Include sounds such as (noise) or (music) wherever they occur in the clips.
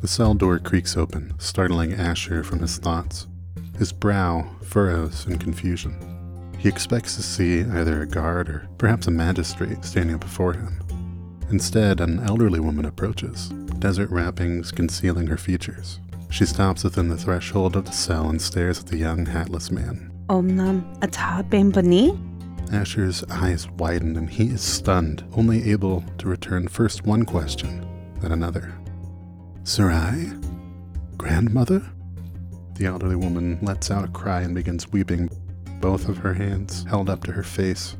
The cell door creaks open, startling Asher from his thoughts. His brow furrows in confusion. He expects to see either a guard or perhaps a magistrate standing before him. Instead, an elderly woman approaches, desert wrappings concealing her features. She stops within the threshold of the cell and stares at the young hatless man. Omnam bani? Asher's eyes widen and he is stunned, only able to return first one question, then another. Sarai? Grandmother? The elderly woman lets out a cry and begins weeping, both of her hands held up to her face.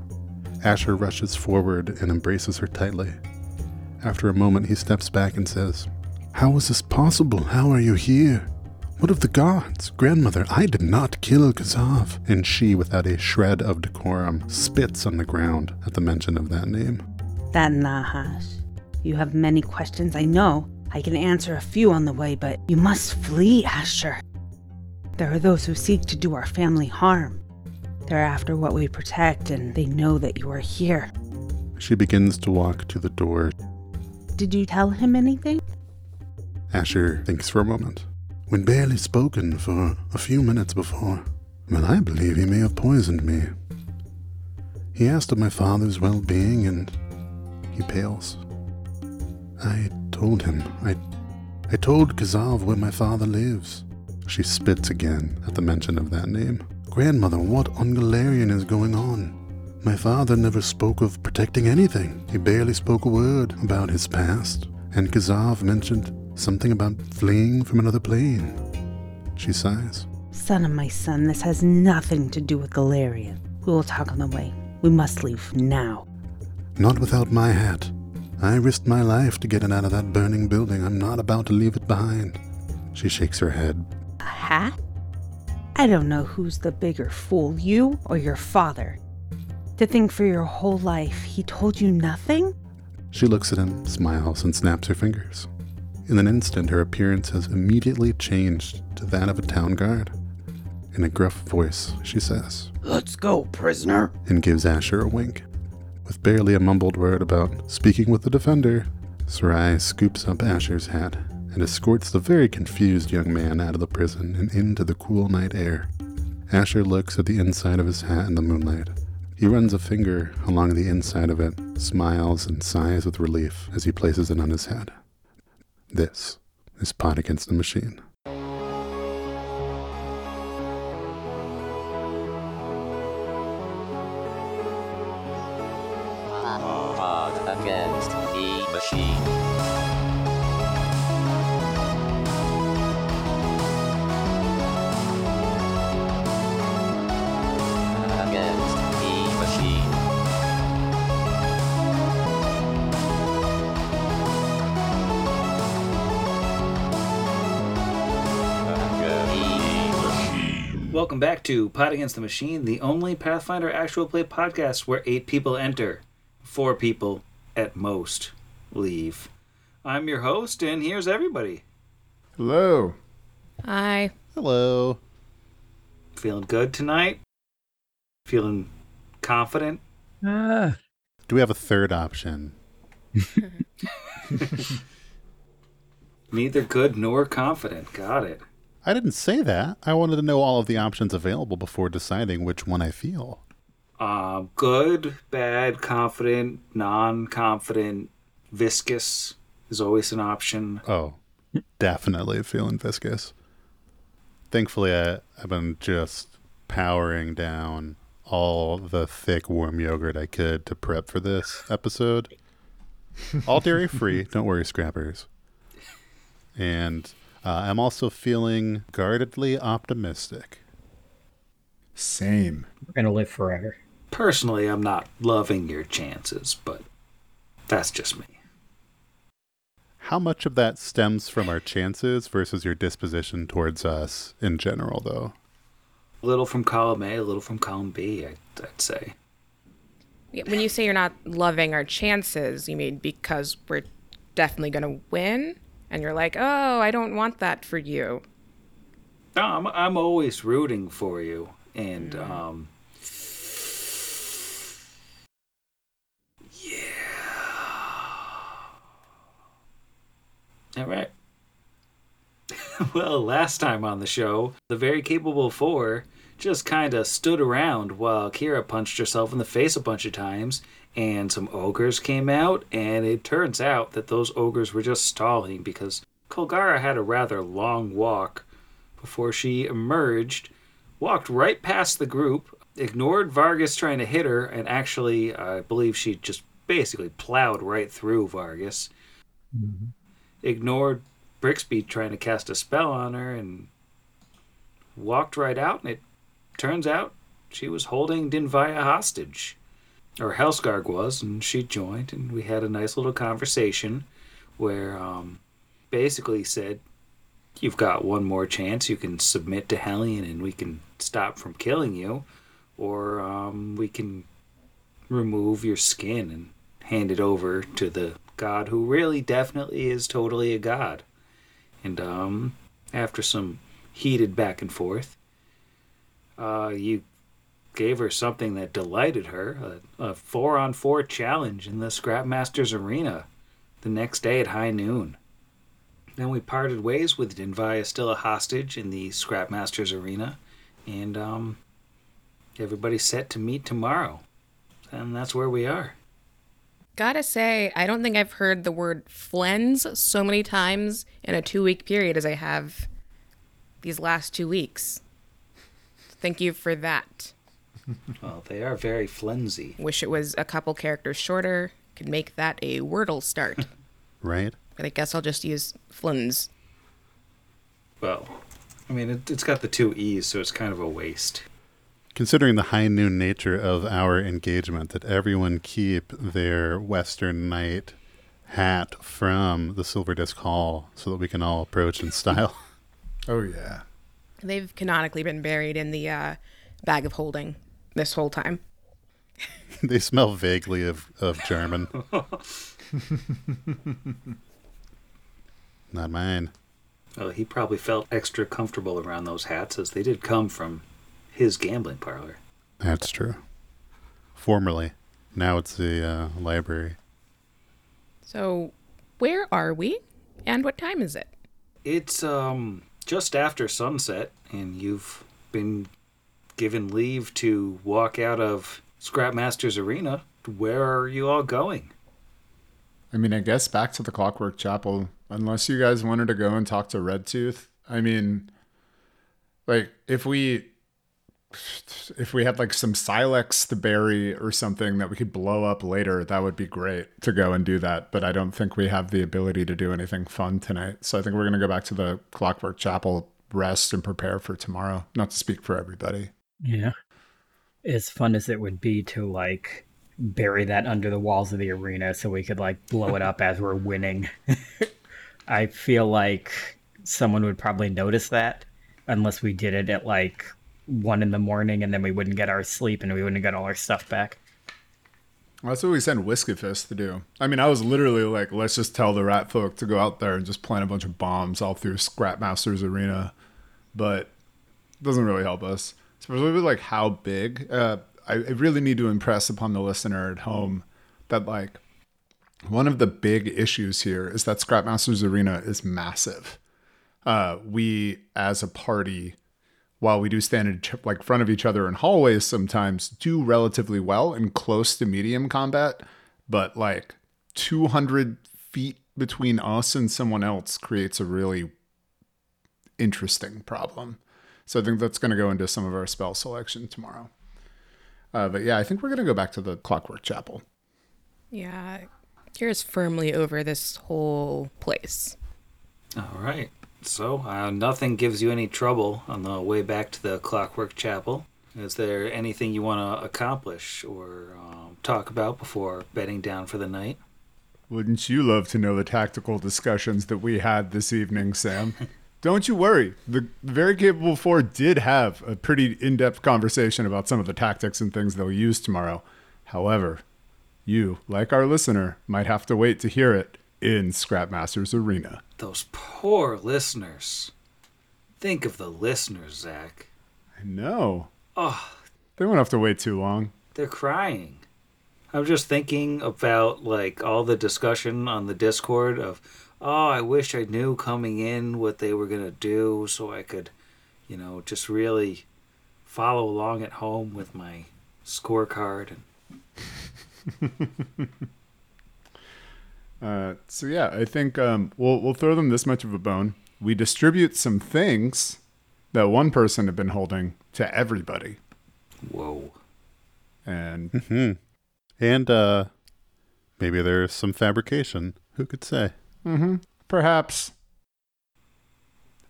Asher rushes forward and embraces her tightly. After a moment, he steps back and says, How is this possible? How are you here? What of the gods? Grandmother, I did not kill Kazav. And she, without a shred of decorum, spits on the ground at the mention of that name. That Nahash. You have many questions, I know. I can answer a few on the way, but you must flee, Asher. There are those who seek to do our family harm. They're after what we protect, and they know that you are here. She begins to walk to the door. Did you tell him anything? Asher thinks for a moment. When barely spoken for a few minutes before, well, I believe he may have poisoned me. He asked of my father's well being, and he pales. I told him. I, I told Kazav where my father lives. She spits again at the mention of that name. Grandmother, what on Golarion is going on? My father never spoke of protecting anything. He barely spoke a word about his past. And Kazav mentioned something about fleeing from another plane. She sighs. Son of my son, this has nothing to do with Golarion. We will talk on the way. We must leave now. Not without my hat. I risked my life to get it out of that burning building. I'm not about to leave it behind. She shakes her head. A hat? I don't know who's the bigger fool, you or your father. To think for your whole life he told you nothing? She looks at him, smiles, and snaps her fingers. In an instant, her appearance has immediately changed to that of a town guard. In a gruff voice, she says, Let's go, prisoner. and gives Asher a wink. With barely a mumbled word about speaking with the defender, Sarai scoops up Asher's hat and escorts the very confused young man out of the prison and into the cool night air. Asher looks at the inside of his hat in the moonlight. He runs a finger along the inside of it, smiles, and sighs with relief as he places it on his head. This is Pot Against the Machine. To Pot Against the Machine, the only Pathfinder actual play podcast where eight people enter, four people at most leave. I'm your host, and here's everybody. Hello. Hi. Hello. Feeling good tonight? Feeling confident? Ah. Do we have a third option? (laughs) Neither good nor confident. Got it. I didn't say that. I wanted to know all of the options available before deciding which one I feel. Uh, good, bad, confident, non confident, viscous is always an option. Oh, definitely feeling viscous. Thankfully, I, I've been just powering down all the thick warm yogurt I could to prep for this episode. all dairy free. (laughs) Don't worry, scrappers. And uh, I'm also feeling guardedly optimistic. Same. We're gonna live forever. Personally, I'm not loving your chances, but that's just me. How much of that stems from our chances versus your disposition towards us in general, though? A little from column A, a little from column B, I'd, I'd say. When you say you're not loving our chances, you mean because we're definitely going to win? And you're like, oh, I don't want that for you. No, I'm, I'm always rooting for you. And, um, yeah. All right. (laughs) well, last time on the show, the very capable four just kind of stood around while Kira punched herself in the face a bunch of times, and some ogres came out, and it turns out that those ogres were just stalling because Kolgara had a rather long walk before she emerged, walked right past the group, ignored Vargas trying to hit her, and actually, I believe she just basically plowed right through Vargas. Mm-hmm. Ignored Brixby trying to cast a spell on her and walked right out, and it turns out she was holding Dinvaya hostage. Or Helsgarg was, and she joined, and we had a nice little conversation where um, basically said, You've got one more chance. You can submit to Hellion, and we can stop from killing you, or um, we can remove your skin and hand it over to the god who really definitely is totally a god. And um, after some heated back and forth, uh, you gave her something that delighted her a, a four on four challenge in the Scrapmasters Arena the next day at high noon. Then we parted ways with Dinvaya still a hostage in the Scrapmasters Arena, and um, everybody's set to meet tomorrow. And that's where we are. Gotta say, I don't think I've heard the word flens so many times in a two week period as I have these last two weeks. Thank you for that. Well, they are very flimsy. Wish it was a couple characters shorter. Could make that a Wordle start. (laughs) Right? but I guess I'll just use flens. Well, I mean, it, it's got the two E's, so it's kind of a waste. Considering the high noon nature of our engagement, that everyone keep their Western Night hat from the Silver Disc Hall so that we can all approach in style. (laughs) Oh yeah. They've canonically been buried in the uh, bag of holding this whole time. (laughs) they smell vaguely of, of German. (laughs) Not mine. Well, he probably felt extra comfortable around those hats as they did come from his gambling parlor. That's true. Formerly. Now it's the uh, library. So, where are we? And what time is it? It's um just after sunset, and you've been given leave to walk out of Scrapmasters Arena. Where are you all going? I mean, I guess back to the Clockwork Chapel, unless you guys wanted to go and talk to Red Tooth. I mean, like if we if we had like some silex to bury or something that we could blow up later, that would be great to go and do that. But I don't think we have the ability to do anything fun tonight. So I think we're gonna go back to the Clockwork Chapel, rest and prepare for tomorrow. Not to speak for everybody. Yeah. As fun as it would be to like bury that under the walls of the arena so we could like blow it up as we're winning. (laughs) I feel like someone would probably notice that unless we did it at like one in the morning and then we wouldn't get our sleep and we wouldn't get all our stuff back. That's what we sent Whiskey Fist to do. I mean, I was literally like, let's just tell the rat folk to go out there and just plant a bunch of bombs all through Scrapmasters Arena. But it doesn't really help us. Especially with like how big. Uh, I, I really need to impress upon the listener at home that like one of the big issues here is that Scrapmasters Arena is massive. Uh, we as a party while we do stand in like front of each other in hallways sometimes do relatively well in close to medium combat but like 200 feet between us and someone else creates a really interesting problem so i think that's going to go into some of our spell selection tomorrow uh, but yeah i think we're going to go back to the clockwork chapel Yeah, Kira's firmly over this whole place. All right. So, uh, nothing gives you any trouble on the way back to the Clockwork Chapel. Is there anything you want to accomplish or um, talk about before bedding down for the night? Wouldn't you love to know the tactical discussions that we had this evening, Sam? (laughs) Don't you worry. The very capable four did have a pretty in depth conversation about some of the tactics and things they'll use tomorrow. However, you, like our listener, might have to wait to hear it in Scrapmasters Arena. Those poor listeners. Think of the listeners, Zach. I know. Oh, They won't have to wait too long. they're crying. I'm just thinking about like all the discussion on the Discord of, oh, I wish I knew coming in what they were gonna do so I could, you know, just really follow along at home with my scorecard and (laughs) Uh, so yeah, I think um, we'll we'll throw them this much of a bone. We distribute some things that one person had been holding to everybody, whoa. and Hmm. And uh maybe there's some fabrication. Who could say? Mm-hmm. perhaps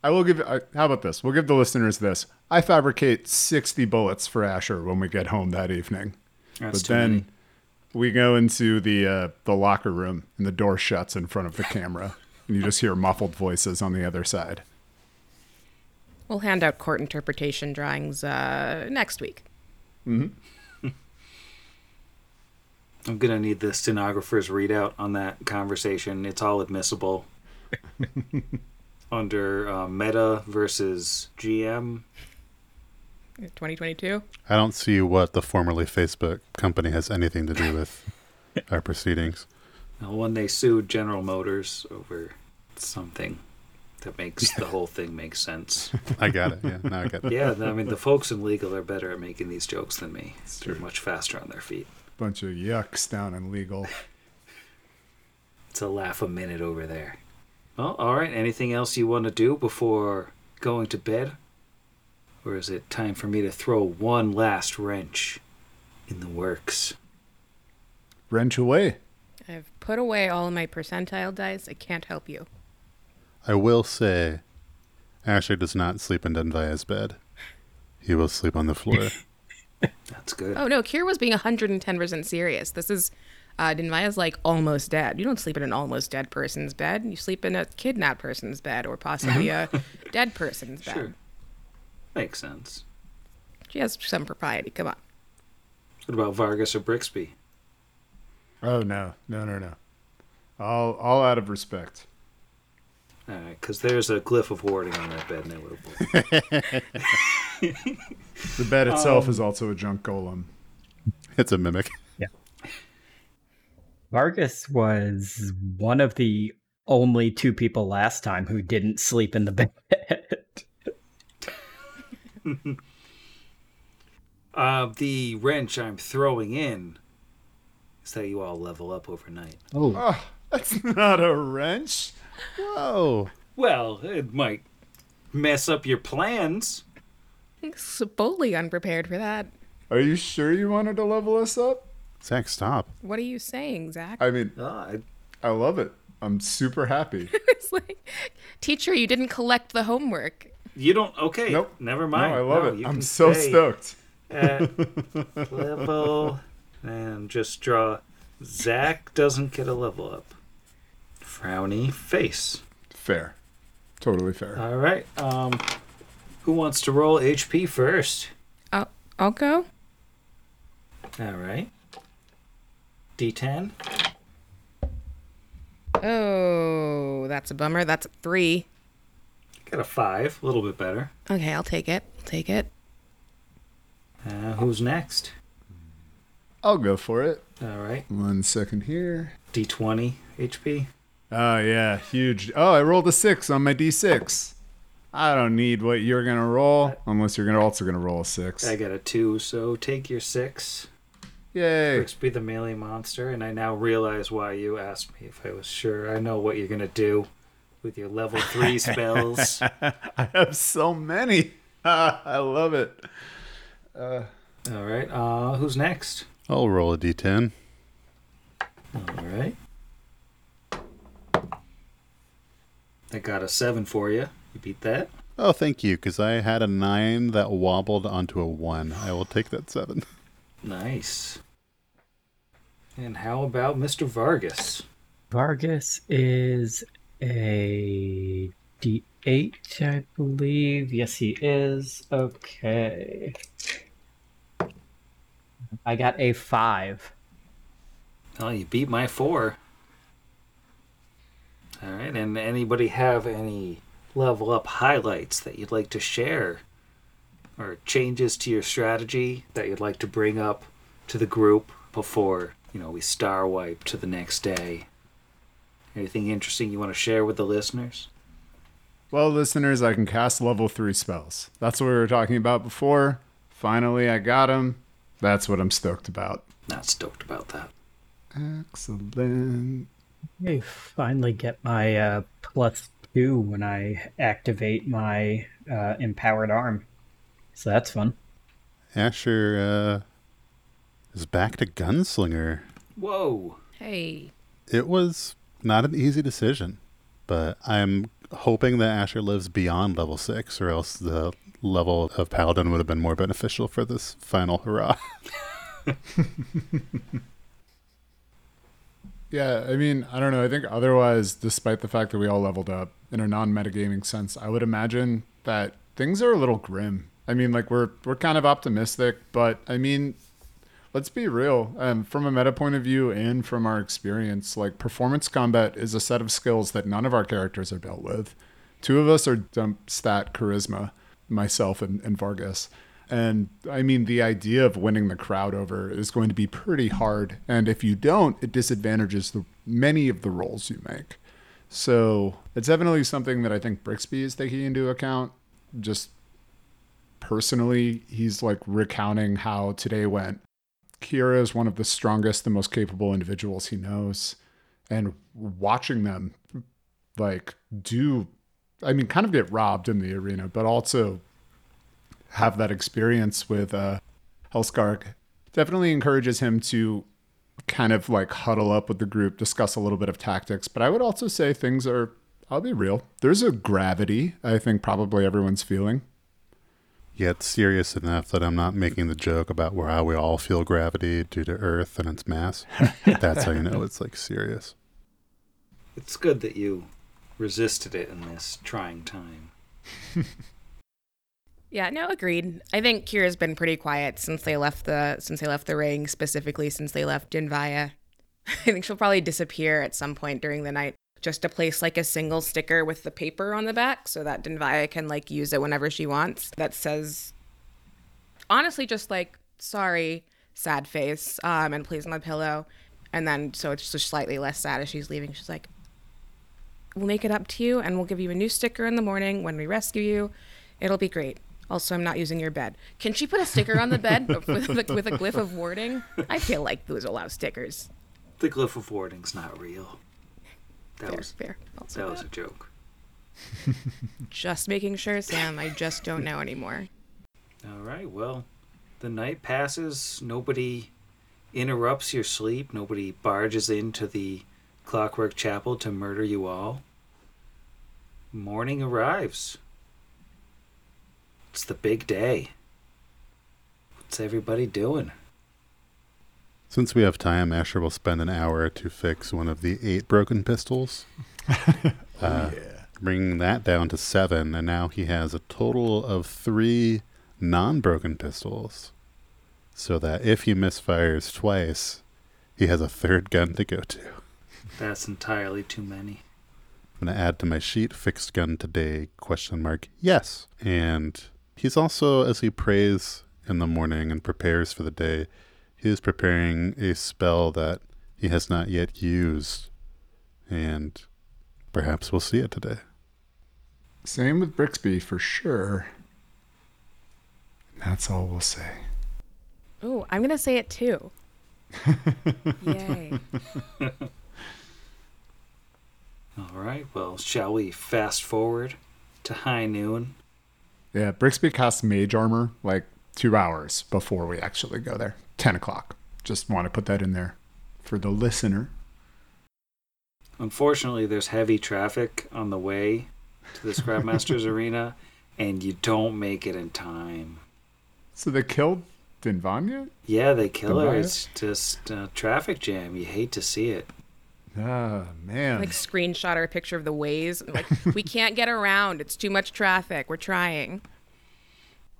I will give. Uh, how about this? We'll give the listeners this. I fabricate sixty bullets for Asher when we get home that evening. That's but too then many. We go into the uh, the locker room and the door shuts in front of the camera, and you just hear muffled voices on the other side. We'll hand out court interpretation drawings uh, next week. I'm gonna need the stenographer's readout on that conversation. It's all admissible. (laughs) Under uh, Meta versus GM. 2022. I don't see what the formerly Facebook company has anything to do (laughs) with our proceedings. Well, when they sued General Motors over something that makes the (laughs) whole thing make sense. I got it. Yeah, now I got it. Yeah, I mean the folks in legal are better at making these jokes than me. They're much faster on their feet. Bunch of yucks down in legal. (laughs) It's a laugh a minute over there. Well, all right. Anything else you want to do before going to bed? Or is it time for me to throw one last wrench in the works? Wrench away. I've put away all of my percentile dice. I can't help you. I will say Ashley does not sleep in Dinvaya's bed. He will sleep on the floor. (laughs) That's good. Oh no, Kier was being 110% serious. This is uh Dinvaya's like almost dead. You don't sleep in an almost dead person's bed. You sleep in a kidnapped person's bed or possibly a dead person's bed. Sure. Makes sense. She has some propriety. Come on. What about Vargas or Brixby? Oh no, no, no, no. All all out of respect. All right, because there's a glyph of warding on that bed, inevitably. (laughs) The bed itself um, is also a junk golem. it's a mimic. Yeah. Vargas was one of the only two people last time who didn't sleep in the bed. (laughs) (laughs) uh, the wrench I'm throwing in is that you all level up overnight. oh, Oh, that's (laughs) not a wrench. Whoa. Well, it might mess up your plans. Fully unprepared for that. Are you sure you wanted to level us up? Zach, stop. What are you saying, Zach? I mean, Oh, I, I love it. I'm super happy. (laughs) it's like, teacher, you didn't collect the homework. You don't. Okay. Nope. Never No, mind. I love No, it. I'm so stoked. At (laughs) level and just draw. Zach doesn't get a level up. Frowny face. Fair. Totally fair. All right. Um, who wants to roll HP first? I'll, I'll go. All right. D10. Oh, that's a bummer. That's a three. Got a five. A little bit better. Okay, I'll take it. I'll take it. Uh, who's next? I'll go for it. All right. One second here. D20 HP. Oh, yeah. Huge. Oh, I rolled a six on my d6. I don't need what you're going to roll unless you're gonna also going to roll a six. I got a two, so take your six. Yay. Brixby the melee monster, and I now realize why you asked me if I was sure. I know what you're gonna do with your level three (laughs) spells. I have so many. (laughs) I love it. All right. Uh, who's next? I'll roll a d10. All right. I got a seven for you. You beat that. Oh, thank you, because I had a nine that wobbled onto a one. I will take that seven. (laughs) Nice. And how about Mr. Vargas? Vargas is a D8, I believe. Yes, he is. Okay. I got a five. Oh, you beat my four. All right, and anybody have any level up highlights that you'd like to share? Or changes to your strategy that you'd like to bring up to the group before you know, we star wipe to the next day. Anything interesting you want to share with the listeners? Well, listeners, I can cast level three spells. That's what we were talking about before. Finally, I got them. That's what I'm stoked about. Not stoked about that. Excellent. I finally get my uh, plus two when I activate my uh, empowered arm. So that's fun. Asher uh, is back to gunslinger. Whoa. Hey. It was not an easy decision, but I'm hoping that Asher lives beyond level six, or else the level of paladin would have been more beneficial for this final hurrah. (laughs) Yeah, I mean, I don't know. I think otherwise, despite the fact that we all leveled up in a non-metagaming sense, I would imagine that things are a little grim. I mean, like we're we're kind of optimistic, but I mean, let's be real. Um, from a meta point of view and from our experience, like performance combat is a set of skills that none of our characters are dealt with. Two of us are dump stat charisma, myself and, and Vargas. And I mean, the idea of winning the crowd over is going to be pretty hard. And if you don't, it disadvantages the, many of the rolls you make. So it's definitely something that I think Brixby is taking into account. Just personally, he's like recounting how today went. Kira is one of the strongest, the most capable individuals he knows. And watching them like do, I mean, kind of get robbed in the arena, but also have that experience with uh, definitely encourages him to kind of like huddle up with the group, discuss a little bit of tactics. But I would also say things are, I'll be real, there's a gravity I think probably everyone's feeling. Yet serious enough that I'm not making the joke about where how we all feel gravity due to Earth and its mass. (laughs) That's how you know it's like serious. It's good that you resisted it in this trying time. (laughs) Yeah, no, agreed. I think Kira's been pretty quiet since they left the since they left the ring, specifically since they left Dinvaya. (laughs) I think she'll probably disappear at some point during the night, just to place like a single sticker with the paper on the back, so that Dinvaya can like use it whenever she wants. That says, honestly, just like sorry, sad face, um, and please my pillow, and then so it's just slightly less sad as she's leaving. She's like, "We'll make it up to you, and we'll give you a new sticker in the morning when we rescue you. It'll be great." Also, I'm not using your bed. Can she put a sticker on the bed (laughs) with, with, with a glyph of warding? I feel like those allow stickers. The glyph of warding's not real. That Fair, was fair. Also that was a joke. (laughs) Just making sure, Sam. I just don't know anymore. All right. Well, the night passes. Nobody interrupts your sleep. Nobody barges into the Clockwork Chapel to murder you all. Morning arrives. It's the big day. What's everybody doing? Since we have time, Asher will spend an hour to fix one of the eight broken pistols. (laughs) uh, Bringing that down to seven, and now he has a total of three non broken pistols. So that if he misfires twice, he has a third gun to go to. That's entirely too many. I'm gonna add to my sheet fixed gun today question mark yes. And he's also as he prays in the morning and prepares for the day, he is preparing a spell that he has not yet used. And perhaps we'll see it today. Same with Brixby for sure. That's all we'll say. Oh, I'm gonna say it too. (laughs) Yay! (laughs) All right. Well, shall we fast forward to high noon? Yeah, Brixby casts mage armor like two hours before we actually go there. 10 o'clock. Just want to put that in there for the listener. Unfortunately, there's heavy traffic on the way to the Scrapmasters (laughs) Arena, and you don't make it in time. So they killed Dinvanya? Yeah, they kill her. Goodbye. It's just a traffic jam. You hate to see it. Ah, man. like screenshot her a picture of the ways. Like we can't get around. It's too much traffic. We're trying.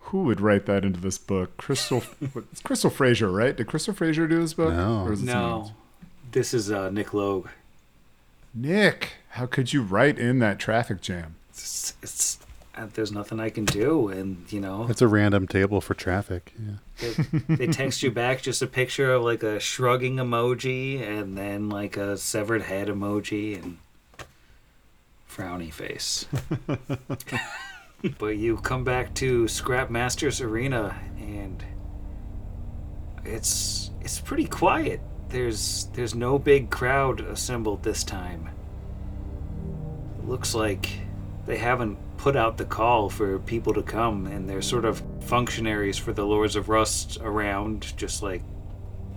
Who would write that into this book? Crystal (laughs) it's Crystal Frasier, right? Did Crystal Frasier do this book? No. Or is it? No, this is uh, Nick Logue. Nick, how could you write in that traffic jam? It's, it's uh, there's nothing I can do. And, you know, It's a random table for traffic. Yeah. they, they text you back just a picture of like a shrugging emoji and then like a severed head emoji and frowny face. (laughs) but you come back to Scrap Masters Arena and it's it's pretty quiet. There's there's no big crowd assembled this time. It looks like they haven't put out the call for people to come and there's sort of functionaries for the Lords of Rust around just like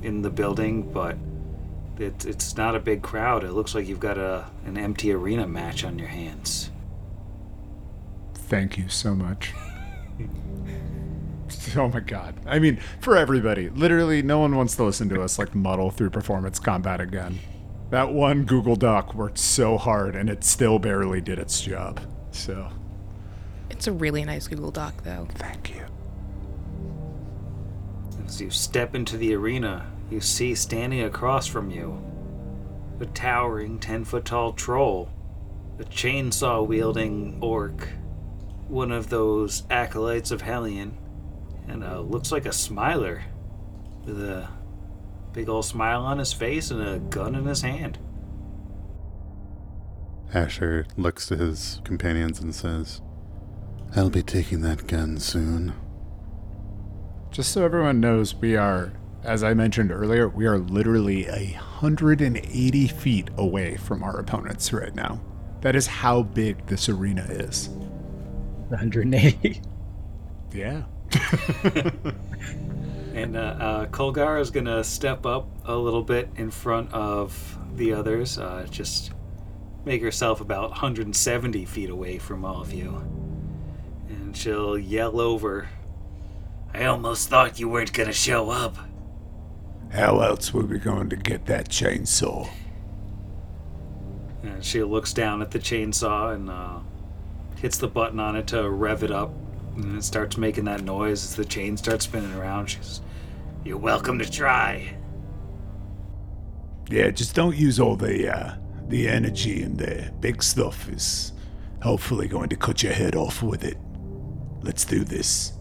in the building, but it, it's not a big crowd. It looks like you've got a an empty arena match on your hands. Thank you so much. (laughs) oh my god. I mean, for everybody, literally, no one wants to listen to us like muddle through performance combat again. That one Google Doc worked so hard and it still barely did its job. So, It's a really nice Google Doc, though. thank you. As you step into the arena, you see standing across from you a towering 10 foot tall troll, a chainsaw wielding orc, one of those acolytes of Hellion, and uh, looks like a smiler with a big old smile on his face and a gun in his hand. Asher looks to his companions and says, I'll be taking that gun soon. Just so everyone knows, we are, as I mentioned earlier, we are literally 180 feet away from our opponents right now. That is how big this arena is. 180. Yeah. (laughs) And uh, uh, Kolgar is going to step up a little bit in front of the others, uh, just make herself about 170 feet away from all of you. And she'll yell over, I almost thought you weren't going to show up. How else were we going to get that chainsaw? And she looks down at the chainsaw and uh, hits the button on it to rev it up. And it starts making that noise as the chain starts spinning around. She says, You're welcome to try. Yeah, just don't use all the uh, the energy and the big stuff is hopefully going to cut your head off with it. Let's do this.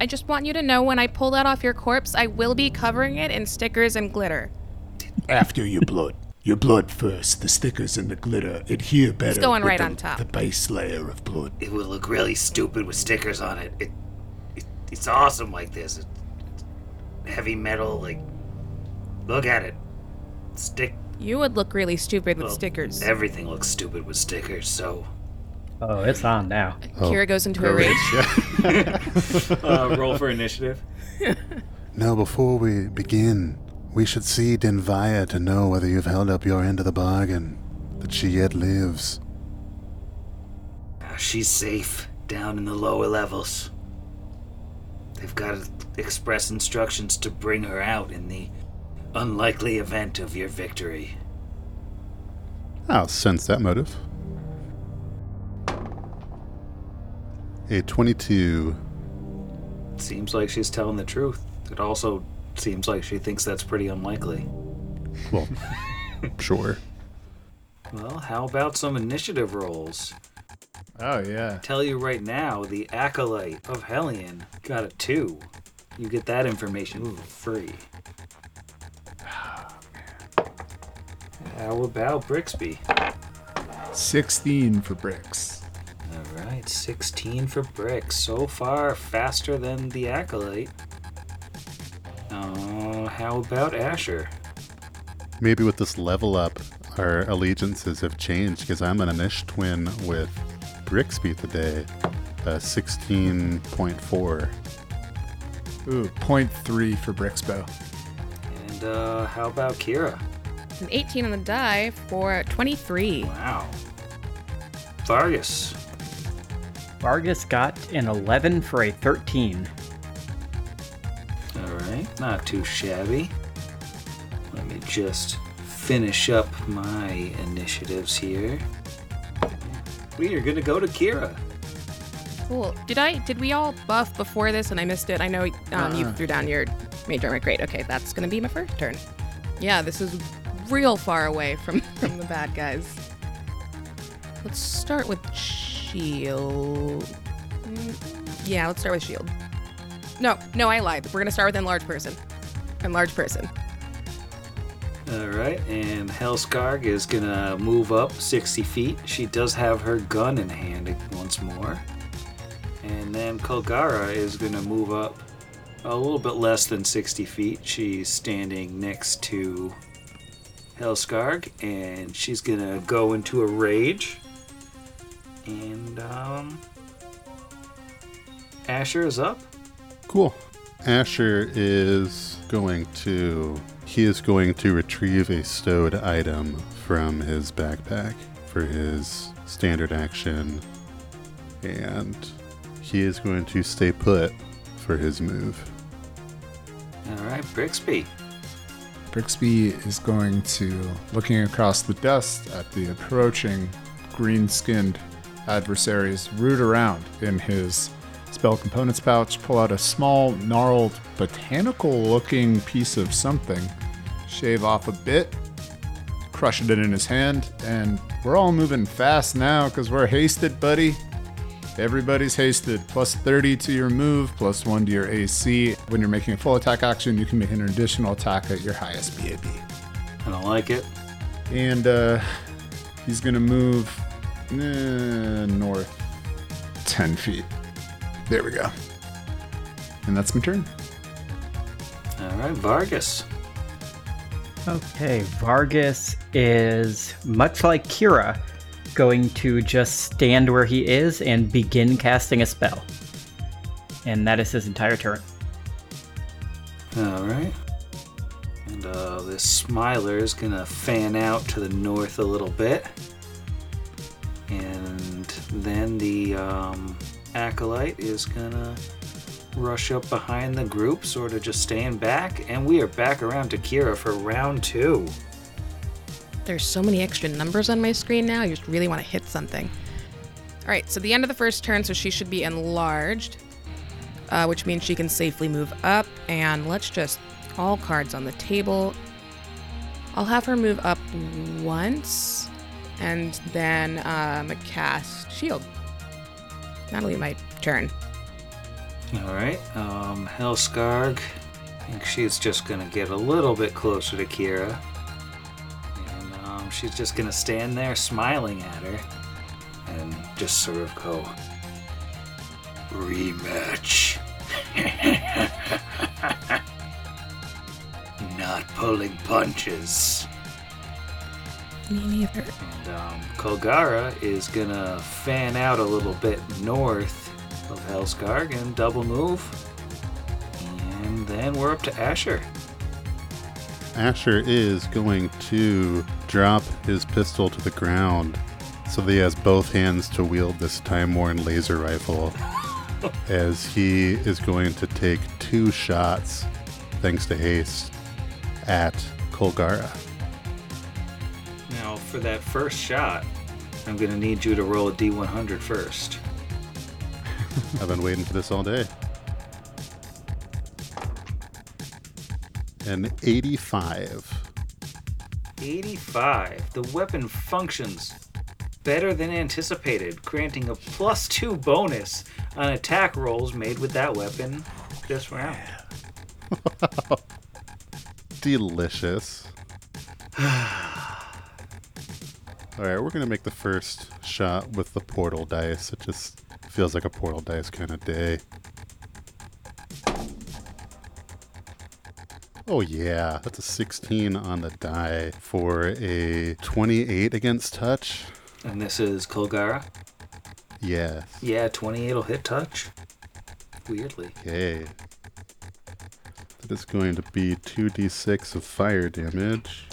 I just want you to know when I pull that off your corpse, I will be covering it in stickers and glitter. After your blood. Your blood first. The stickers and the glitter adhere better. going with right the, on top. The base layer of blood. it would look really stupid with stickers on it. It, it it's awesome like this. It's heavy metal, like look at it. Stick. You would look really stupid with well, stickers. Everything looks stupid with stickers. So Oh, it's on now. Kira goes into a rage. (laughs) (laughs) uh, roll for initiative. Now, before we begin, we should see Dinvaya to know whether you've held up your end of the bargain, that she yet lives. Uh, she's safe down in the lower levels. They've got express instructions to bring her out in the unlikely event of your victory. I'll sense that motive. A 22. Seems like she's telling the truth. It also seems like she thinks that's pretty unlikely. Well, (laughs) sure. Well, how about some initiative rolls? Oh, yeah. Tell you right now, the acolyte of Hellion got a two. You get that information for free. (sighs) How about Brixby? 16 for bricks. All right, 16 for Brix. So far, faster than the acolyte. Uh, how about Asher? Maybe with this level up, our allegiances have changed because I'm an Anish twin with Brixby today. Uh, 16.4. Ooh, 0.3 for Brixbo. And uh, how about Kira? An 18 on the die for 23. Wow. Vargas. Vargas got an 11 for a 13. All right, not too shabby. Let me just finish up my initiatives here. We are gonna go to Kira. Cool. Did I? Did we all buff before this and I missed it? I know um, you threw down your mage armor. Great. Okay, that's gonna be my first turn. Yeah, this is real far away from (laughs) from the bad guys. Let's start with shield. Mm, Yeah, let's start with shield. No, no, I lied. We're gonna start with enlarged person. Enlarged person. All right, and Helskarg is gonna move up 60 feet. She does have her gun in hand once more. And then Kolgara is gonna move up a little bit less than 60 feet. She's standing next to Helskarg, and she's gonna go into a rage. And, um. Asher is up. Cool. Asher is going to. He is going to retrieve a stowed item from his backpack for his standard action. And he is going to stay put for his move. All right, Brixby. Brixby is going to, looking across the dust at the approaching green skinned adversaries, root around in his spell components pouch, pull out a small, gnarled, botanical looking piece of something, shave off a bit, crush it in his hand, and we're all moving fast now because we're hasted, buddy. Everybody's hasted. Plus 30 to your move, plus 1 to your AC. When you're making a full attack action, you can make an additional attack at your highest BAB. I don't like it. And uh, he's going to move eh, north 10 feet. There we go. And that's my turn. All right, Vargas. Okay, Vargas is much like Kira, going to just stand where he is and begin casting a spell. And that is his entire turn. All right. And uh, this Smiler is gonna fan out to the north a little bit, and then the um, acolyte is gonna rush up behind the group, sort of just staying back, and we are back around to Kira for round two. There's so many extra numbers on my screen now. you just really want to hit something. All right, so the end of the first turn, so she should be enlarged, uh, which means she can safely move up. And let's just all cards on the table. I'll have her move up once, and then um, cast shield. That'll be my turn. All right, um, Helskarg. I think she's just gonna get a little bit closer to Kira, and um, she's just gonna stand there smiling at her, and just sort of go rematch. (laughs) Not pulling punches. Me neither. And um, Kolgara is gonna fan out a little bit north of Helskarg and double move. And then we're up to Asher. Asher is going to drop his pistol to the ground so that he has both hands to wield this time worn laser rifle (laughs) as he is going to take two shots, thanks to haste, at Kolgara. For that first shot, I'm gonna need you to roll a D100 first. (laughs) I've been waiting for this all day. An 85. 85. The weapon functions better than anticipated, granting a plus two bonus on attack rolls made with that weapon this (laughs) round. Delicious. (sighs) (sighs) (sighs) All right, we're gonna make the first shot with the portal dice. It just feels like a portal dice kind of day. Oh yeah, that's a 16 on the die for a 28 against touch. And this is Kolgara. Yes. Yeah, 28 will hit touch. Weirdly. Okay. That is going to be 2d6 of fire damage.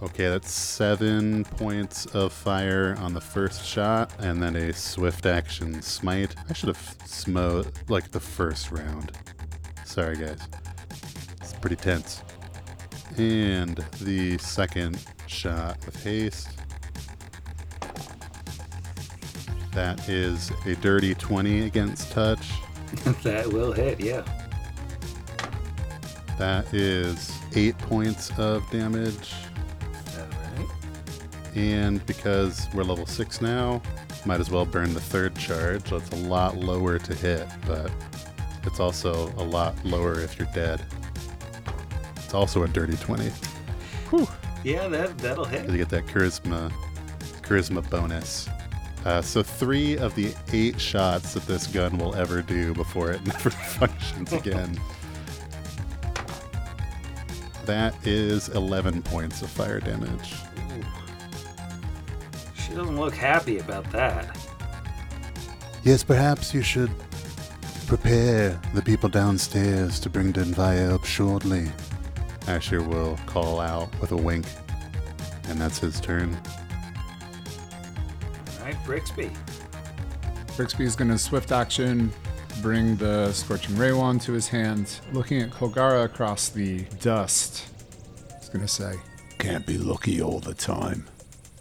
Okay, that's seven points of fire on the first shot, and then a swift action smite. I should have smote like the first round. Sorry, guys. It's pretty tense. And the second shot with haste. That is a dirty 20 against touch. (laughs) that will hit, yeah. That is eight points of damage. Alright. And because we're level six now, Might as well burn the third charge. That's a lot lower to hit, but it's also a lot lower if you're dead. It's also a dirty 20. Yeah, that that'll hit. You get that charisma charisma bonus. Uh, so three of the eight shots that this gun will ever do before it (laughs) never functions again. (laughs) That is 11 points of fire damage. She doesn't look happy about that. Yes, perhaps you should prepare the people downstairs to bring Dinvaya up shortly. Asher will call out with a wink, and that's his turn. All right, Brixby. Brixby is going to swift action, bring the Scorching Ray wand to his hand, looking at Kolgara across the dust. He's going to say, Can't be lucky all the time.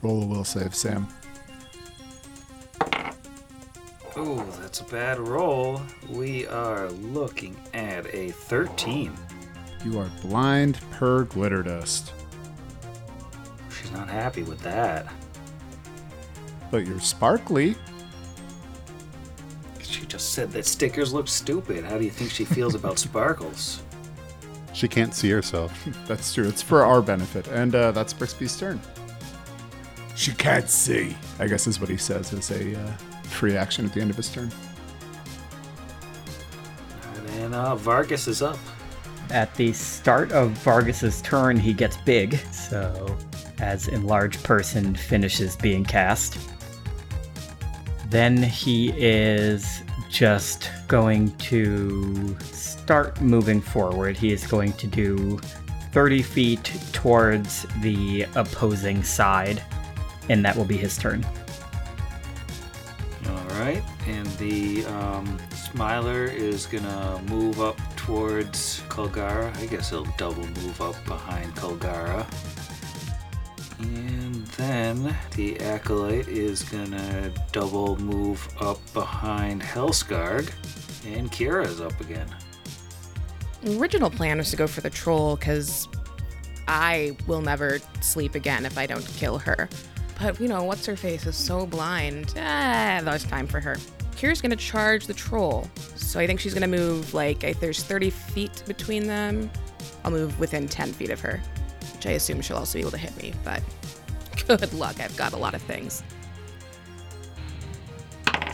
Roll a will save, Sam. Ooh, that's a bad roll. We are looking at a 13. You are blind per glitter dust, She's not happy with that. but you're sparkly. She just said that stickers look stupid. How do you think she feels about (laughs) sparkles? She can't see herself. (laughs) That's true. It's for our benefit, and uh, that's Brixby's turn. She can't see. I guess is what he says as a uh, free action at the end of his turn. And then uh, Vargas is up. At the start of Vargas's turn, he gets big, so as enlarged person finishes being cast. Then he is just going to start moving forward. He is going to do 30 feet towards the opposing side, and that will be his turn. All right, and the um, Smiler is gonna move up towards Kolgara. I guess he'll double move up behind Kolgara. And then the Acolyte is gonna double move up behind Hellscarg. And Kira's up again. Original plan was to go for the troll because I will never sleep again if I don't kill her. But you know, what's her face is so blind. Ah, there's time for her. Kira's gonna charge the troll, so I think she's gonna move like if there's 30 feet between them. I'll move within 10 feet of her, which I assume she'll also be able to hit me. But (laughs) good luck, I've got a lot of things.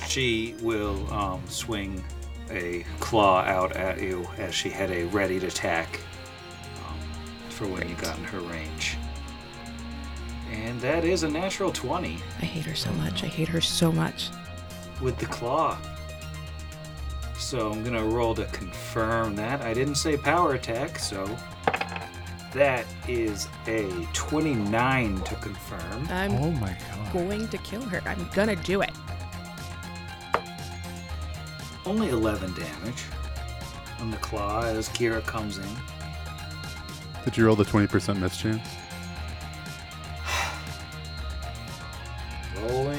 She will um, swing a claw out at you as she had a ready to attack um, for when you got in her range. And that is a natural 20 I hate her so much. I hate her so much. with the claw. So I'm going to roll to confirm that. I didn't say power attack, so that is a 29 to confirm. I'm Oh my god. going to kill her. I'm gonna do it. Only 11 damage on the claw as Kira comes in. Did you roll the 20% miss chance?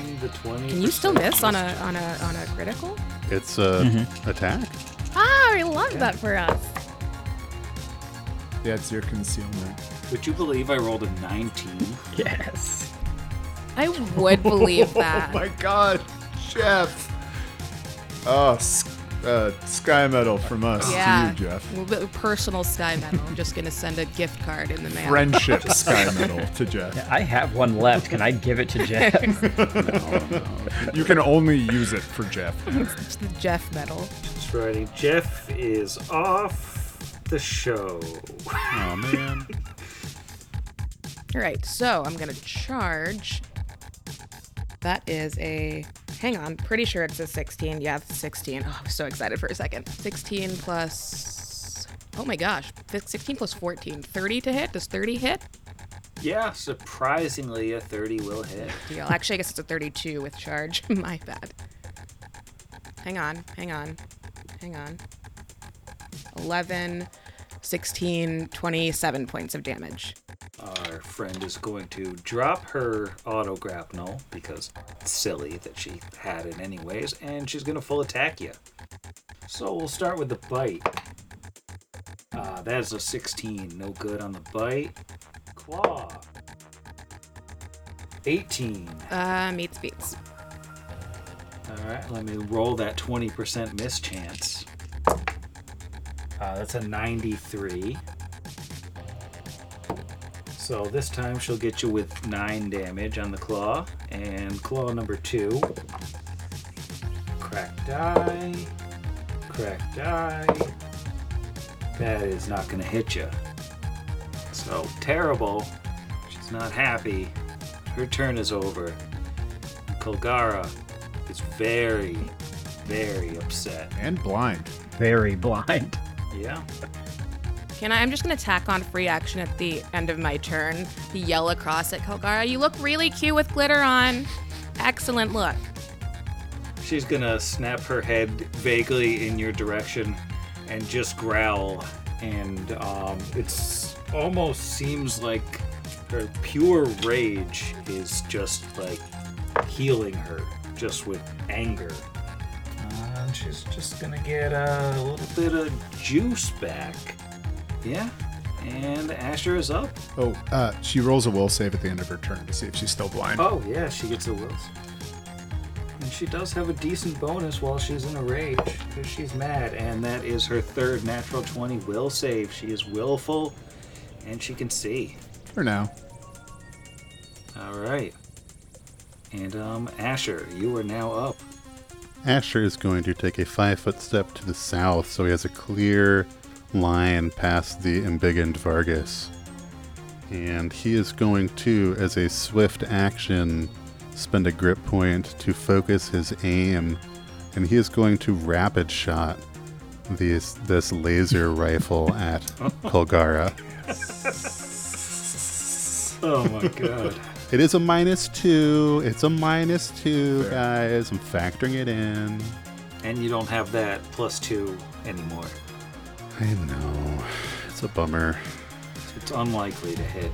Rolling the 20. Can you still miss on a on a on a critical? It's a attack. Ah, I love that for us. That's your concealment. Would you believe I rolled a 19? (laughs) Yes. I would believe that. (laughs) Oh my god, Jeff. Oh, s- uh, sky medal from us yeah, to you, Jeff. A little bit personal sky medal. I'm just gonna send a gift card in the mail. Friendship (laughs) sky medal to Jeff. I have one left. Can I give it to Jeff? (laughs) (laughs) You can only use it for Jeff. It's the Jeff medal. That's right. Jeff is off the show. Oh man. All right, so I'm gonna charge. That is a. Hang on, pretty sure it's a 16. Yeah, it's 16. Oh, I was so excited for a second. 16 plus. Oh my gosh, 16 plus 14. 30 to hit? Does 30 hit? Yeah, surprisingly, a 30 will hit. Deal. Actually, I guess it's a 32 with charge. (laughs) My bad. Hang on, hang on, hang on. 11, 16, 27 points of damage. Our friend is going to drop her auto grapnel because it's silly that she had it anyways, and she's going to full attack you. So we'll start with the bite. Uh, that is a 16. No good on the bite. Claw. 18. Uh, meets beats. All right, let me roll that 20% miss chance. Uh, that's a 93. So this time she'll get you with 9 damage on the claw. And claw number 2. Crack die. Crack die. That is not going to hit you. So terrible. She's not happy. Her turn is over. Kolgara is very, very upset. And blind. Very (laughs) blind. Yeah. Can I? I'm just gonna tack on free action at the end of my turn. Yell across at Kolgara. You look really cute with glitter on. Excellent look. She's gonna snap her head vaguely in your direction and just growl. And um, it's almost seems like her pure rage is just like healing her, just with anger. And she's just gonna get a little bit of juice back. Yeah. And Asher is up. Oh, uh, she rolls a will save at the end of her turn to see if she's still blind. Oh yeah, she gets a wills. And she does have a decent bonus while she's in a rage because she's mad, and that is her third natural 20 will save. She is willful, and she can see. For now. All right. And um, Asher, you are now up. Asher is going to take a five foot step to the south so he has a clear line past the embiggened Vargas. And he is going to, as a swift action, spend a grit point to focus his aim. And he is going to rapid shot this, this laser rifle at (laughs) Kolgara. Oh my god. It is a minus two. It's a minus two, guys. I'm factoring it in. and you don't have that plus two anymore. I know. It's a bummer. It's unlikely to hit.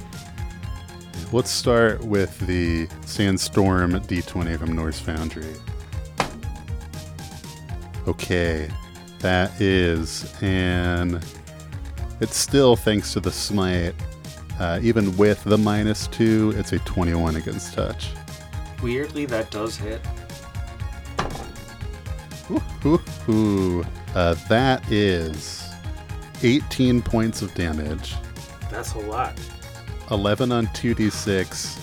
Let's start with the Sandstorm D20 from Norse Foundry. Okay, that is, and it's still thanks to the smite. Uh, even with the minus two, it's a 21 against touch. Weirdly, that does hit. Ooh, ooh, uh, that is 18 points of damage. That's a lot. 11 on 2d6,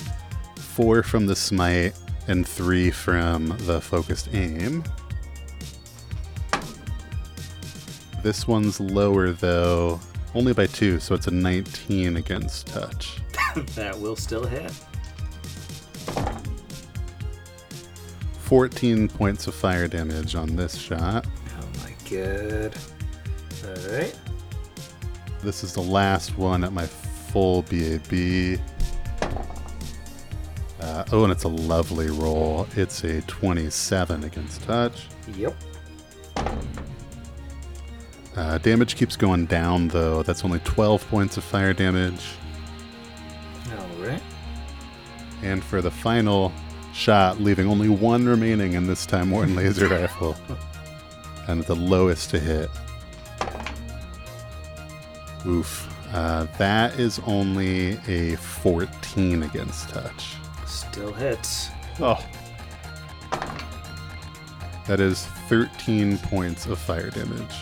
4 from the smite, and 3 from the focused aim. This one's lower though, only by 2, so it's a 19 against touch. (laughs) that will still hit. 14 points of fire damage on this shot. Oh my god. Alright. This is the last one at my full BAB. Uh, oh, and it's a lovely roll. It's a 27 against touch. Yep. Uh, damage keeps going down, though. That's only 12 points of fire damage. Alright. And for the final shot, leaving only one remaining in this Time Warden (laughs) laser rifle. And the lowest to hit. Oof. Uh, that is only a 14 against touch. Still hits. Oh. That is 13 points of fire damage.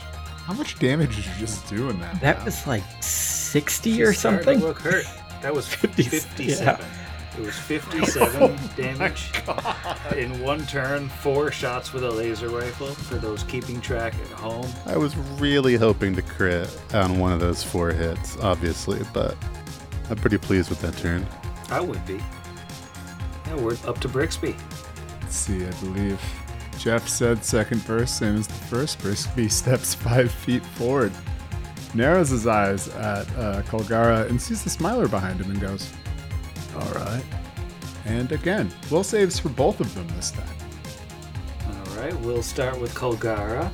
How much damage did you just do in that? That round? was like 60 or Starting to something. Look hurt. That was 50 (laughs) 57. yeah. It was (laughs) 57 damage in one turn. Four shots with a laser rifle for those keeping track at home. I was really hoping to crit on one of those four hits, obviously, but I'm pretty pleased with that turn. I would be. Yeah, we're up to Brixby. Let's see, I believe Jeff said second verse, same as the first. Brixby (laughs) steps five feet forward, narrows his eyes at uh, Kolgara, and sees the smiler behind him and goes, All right. And again, will saves for both of them this time. All right, we'll start with Kolgara.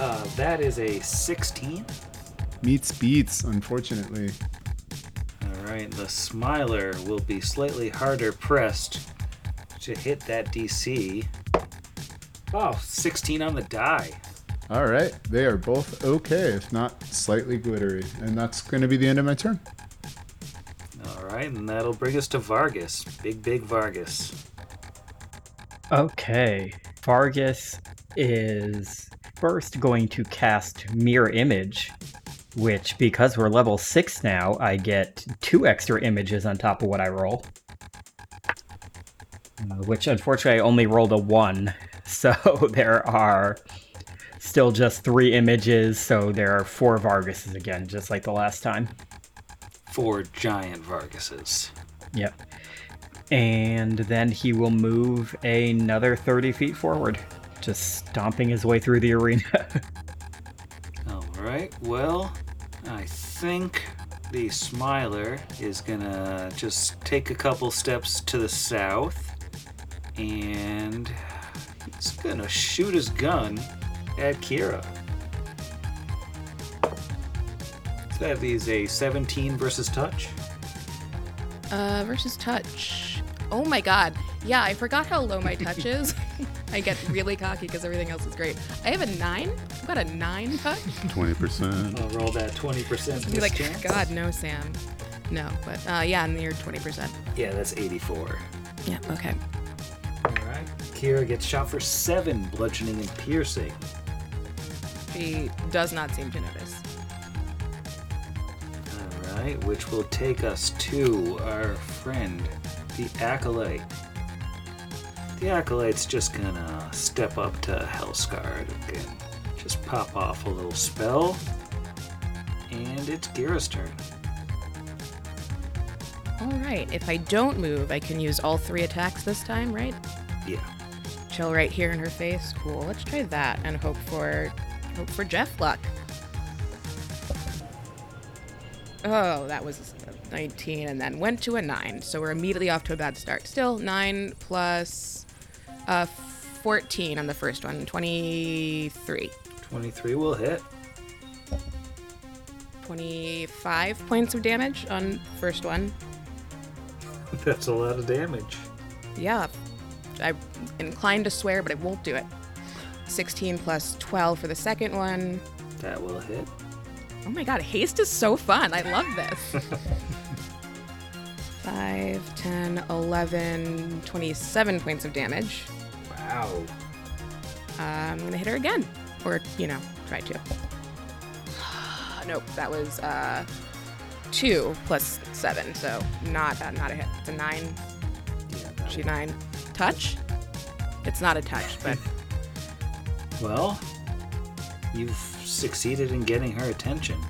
Uh, that is a 16. Meets beats, unfortunately. All right, the Smiler will be slightly harder pressed to hit that DC. Oh, 16 on the die. All right, they are both okay, if not slightly glittery. And that's going to be the end of my turn. All right, and that'll bring us to Vargas. Big, big Vargas. Okay. Vargas is first going to cast Mirror Image, which, because we're level 6 now, I get two extra images on top of what I roll. Uh, which, unfortunately, I only rolled a 1. (laughs) So there are still just three images, so there are four Vargases again, just like the last time. Four giant Vargases. Yep. And then he will move another 30 feet forward, just stomping his way through the arena. (laughs) All right. Well, I think the Smiler is gonna just take a couple steps to the south, and he's gonna shoot his gun at Kira. So that is a 17 versus touch. Uh, versus touch. Oh my god. Yeah, I forgot how low my touch is. (laughs) I get really cocky because everything else is great. I have a nine. I've got a nine touch. 20%. I'll roll that 20% Be like, mischance. God, no, Sam. No, but uh, yeah, near 20%. Yeah, that's 84. Yeah, okay. Kira gets shot for seven bludgeoning and piercing. She does not seem to notice. All right, which will take us to our friend, the Acolyte. The Acolyte's just gonna step up to Hellscarg and just pop off a little spell. And it's Kira's turn. All right, if I don't move, I can use all three attacks this time, right? Yeah. Chill right here in her face. Cool. Let's try that and hope for hope for Jeff luck. Oh, that was a 19 and then went to a 9. So we're immediately off to a bad start. Still 9 plus uh 14 on the first one. 23. 23 will hit. 25 points of damage on first one. (laughs) That's a lot of damage. Yeah. I'm inclined to swear, but I won't do it. 16 plus 12 for the second one. That will hit. Oh my god, haste is so fun. I love this. (laughs) 5, 10, 11, 27 points of damage. Wow. Uh, I'm gonna hit her again. Or, you know, try to. (sighs) nope, that was uh, 2 plus 7, so not, uh, not a hit. It's a 9. Yeah, She 9. Touch? It's not a touch, but (laughs) Well, you've succeeded in getting her attention.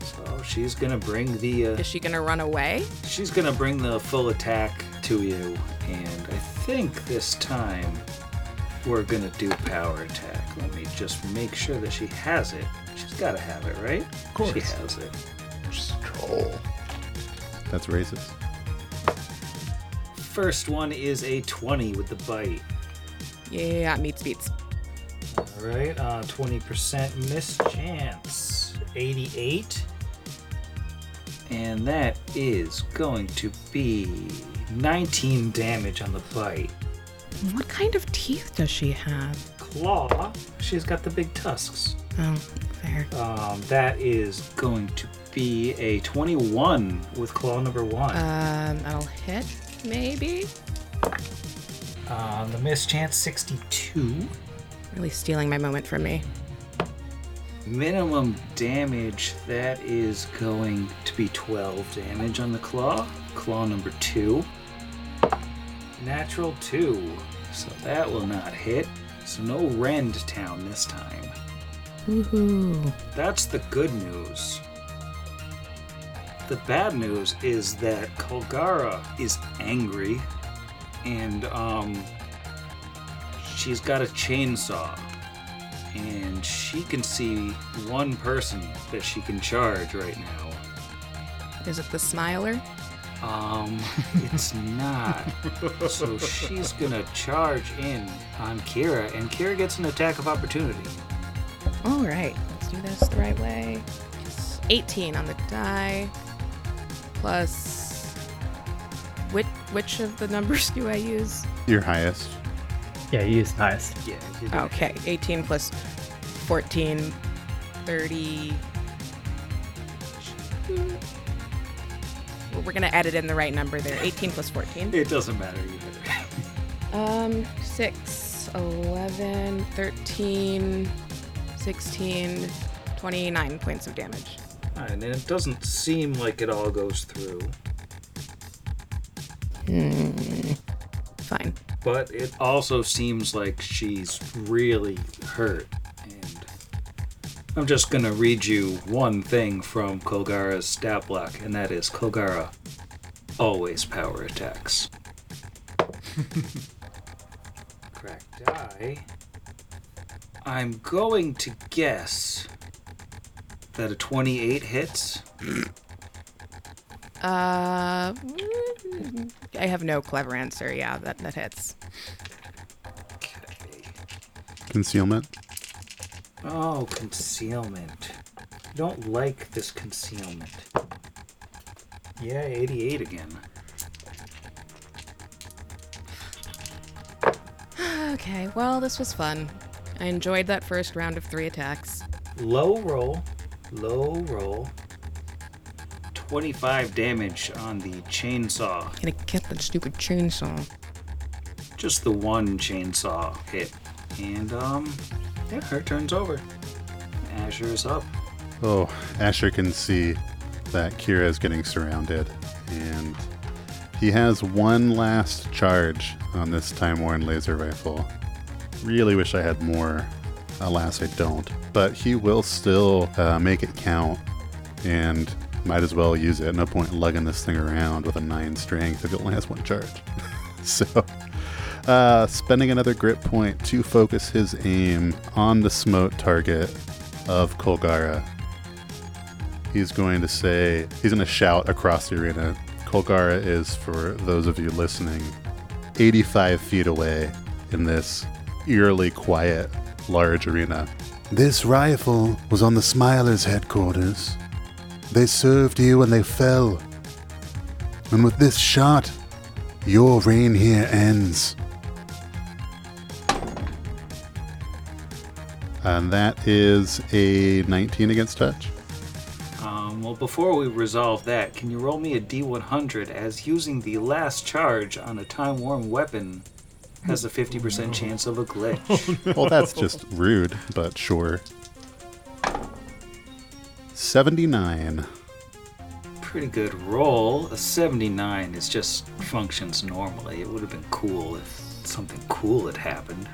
So she's gonna bring the uh, is she gonna run away? she's gonna bring the full attack to you, and I think this time we're gonna do power attack. Let me just make sure that she has it. She's gotta have it, right? Of course. She has it. Troll. That's racist. First one is a 20 with the bite. Yeah, meets beats. All right, uh, 20% miss chance. 88. And that is going to be 19 damage on the bite. What kind of teeth does she have? Claw, she's got the big tusks. Oh, fair. Um, that is going to be a 21 with claw number one. Um, I'll hit, maybe? Um, the miss chance 62. Really stealing my moment from me. Minimum damage, that is going to be 12 damage on the claw. Claw number two. Natural two. So that will not hit. So no Rend Town this time. Woohoo. That's the good news. The bad news is that Kolgara is angry and um she's got a chainsaw and she can see one person that she can charge right now. Is it the smiler? Um (laughs) it's not. so she's gonna charge in on Kira and Kira gets an attack of opportunity. All right, let's do this the right way. It's 18 on the die, plus. Which, which of the numbers (laughs) do I use? Your highest. yeah, you used highest. Yeah, you're Okay, 18 plus 14, 30. We're gonna edit in the right number there. 18 plus 14. It doesn't matter either. Um, 6, 11, 13, 16, 29 points of damage. And it doesn't seem like it all goes through, hmm, Fine. but it also seems like she's really hurt. And I'm just gonna read you one thing from Kolgara's stat block, and that is Kolgara always power attacks. (laughs) Cracked die. I'm going to guess that a 28 hits. Uh, I have no clever answer. Yeah, that, that hits. Okay. Concealment. Oh, concealment. I don't like this concealment. Yeah, 88 again. Okay, well, this was fun. I enjoyed that first round of three attacks. Low roll, low roll. 25 damage on the chainsaw. Gonna get that stupid chainsaw. Just the one chainsaw hit. And, um, yeah, her turn's over. Asher is up. Oh, Asher can see that Kira is getting surrounded, and he has one last charge on this Time Worn laser rifle. Really wish I had more. Alas, I don't. But he will still uh, make it count, and might as well use it. No point lugging this thing around with a 9 strength if it only has one charge. (laughs) so, uh, spending another grit point to focus his aim on the smote target of Kolgara he's going to say, he's going to shout across the arena. Kolgara is, for those of you listening, 85 feet away in this eerily quiet, large arena. This rifle was on the Smilers' headquarters. They served you and they fell. And with this shot, your reign here ends. And that is a 19 against touch. Um, well, before we resolve that, can you roll me a d100 as using the last charge on a time worn weapon has a 50% chance of a glitch? (laughs) Well, that's just rude, but sure. 79. Pretty good roll. A 79 is just functions normally. It would have been cool if something cool had happened.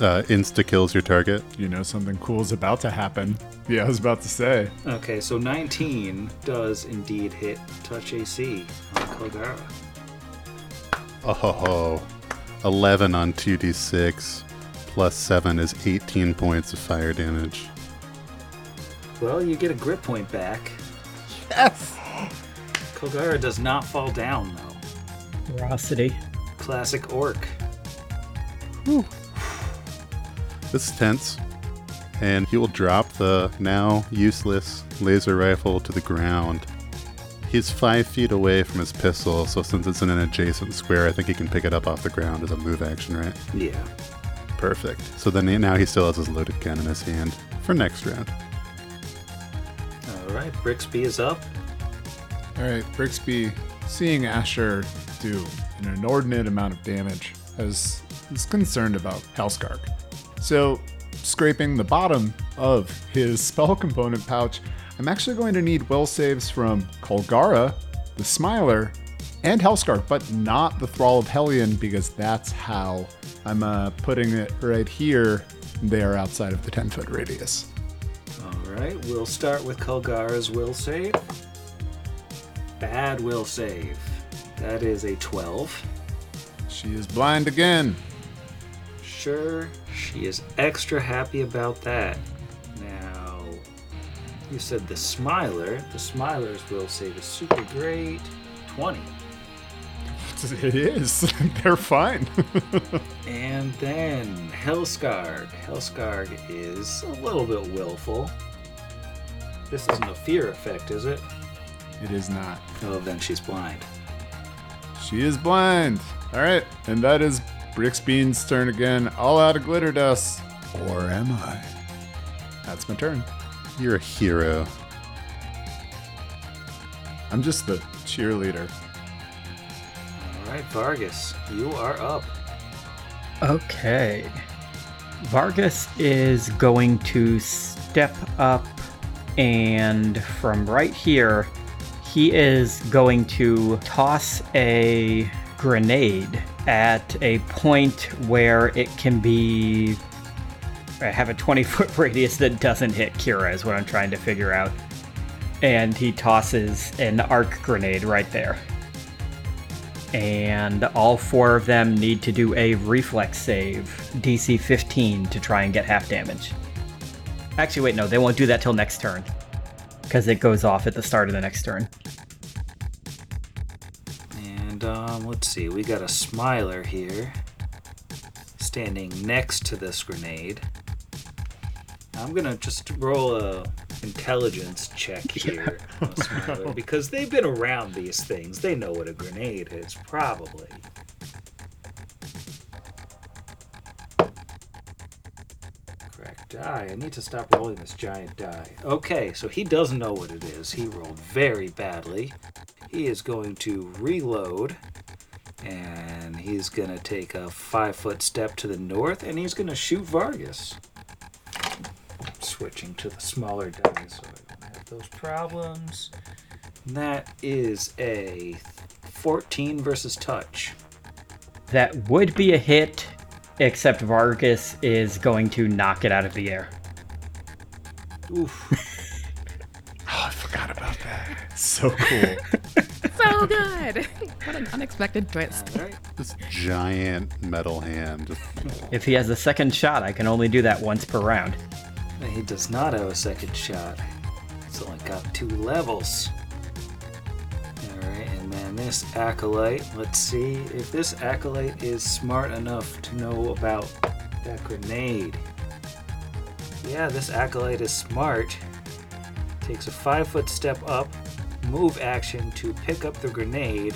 Uh, insta kills your target. You know something cool is about to happen. Yeah, I was about to say. Okay, so 19 does indeed hit touch AC on Kolgara. Oh, ho, ho. 11 on 2d6 plus 7 is 18 points of fire damage. Well, you get a grit point back. Yes! Kolgara does not fall down, though. Ferocity. Classic orc. This is tense, and he will drop the now useless laser rifle to the ground. He's five feet away from his pistol, so since it's in an adjacent square, I think he can pick it up off the ground as a move action, right? Yeah. Perfect. So then he- now he still has his loaded gun in his hand for next round. All right, Brixby is up. All right, Brixby, seeing Asher do an inordinate amount of damage, has, is concerned about Hellscarg. So, scraping the bottom of his (laughs) spell component pouch, I'm actually going to need will saves from Kolgara, the Smiler, and Hellscarg, but not the Thrall of Hellion because that's how I'm uh, putting it right here. They are outside of the 10 foot radius. All right, we'll start with Kolgara's will save. Bad will save. That is a 12. She is blind again. Sure, she is extra happy about that. Now, you said the Smiler. The Smiler's will save is super great. 20. It is. (laughs) They're fine. (laughs) And then Hellscarg. Hellscarg is a little bit willful. This isn't a fear effect, is it? it is not. Oh, then she's blind. She is blind. All right, and that is Brixbean's turn again. All out of glitter dust. Or am I? That's my turn. You're a hero. I'm just the cheerleader. All right, Vargas, you are up. Okay. Vargas is going to step up and from right here, he is going to toss a grenade at a point where it can be. I have a 20 foot (laughs) radius that doesn't hit Kira, is what I'm trying to figure out. And he tosses an arc grenade right there and all four of them need to do a reflex save, DC 15, to try and get half damage. Actually, wait, no, they won't do that till next turn, because it goes off at the start of the next turn. And um, let's see, we got a Smiler here, standing next to this grenade. I'm gonna just roll a intelligence check here (laughs) Smiler because they've been around these things. They know what a grenade is, probably. Correct die. I need to stop rolling this giant die. Okay, so he doesn't know what it is. He rolled very badly. He is going to reload. And he's going to take a five foot step to the north and he's going to shoot Vargas. Switching to the smaller die so I don't have those problems. That is a 14 versus touch. That would be a hit, except Vargas is going to knock it out of the air. Oof. (laughs) Oh, I forgot about that. So cool. (laughs) So good. (laughs) what an unexpected twist. All right. This giant metal hand. If he has a second shot, I can only do that once per round. He does not have a second shot. It's only got two levels. Alright, and then this acolyte. Let's see if this acolyte is smart enough to know about that grenade. Yeah, this acolyte is smart. Takes a five foot step up, move action to pick up the grenade,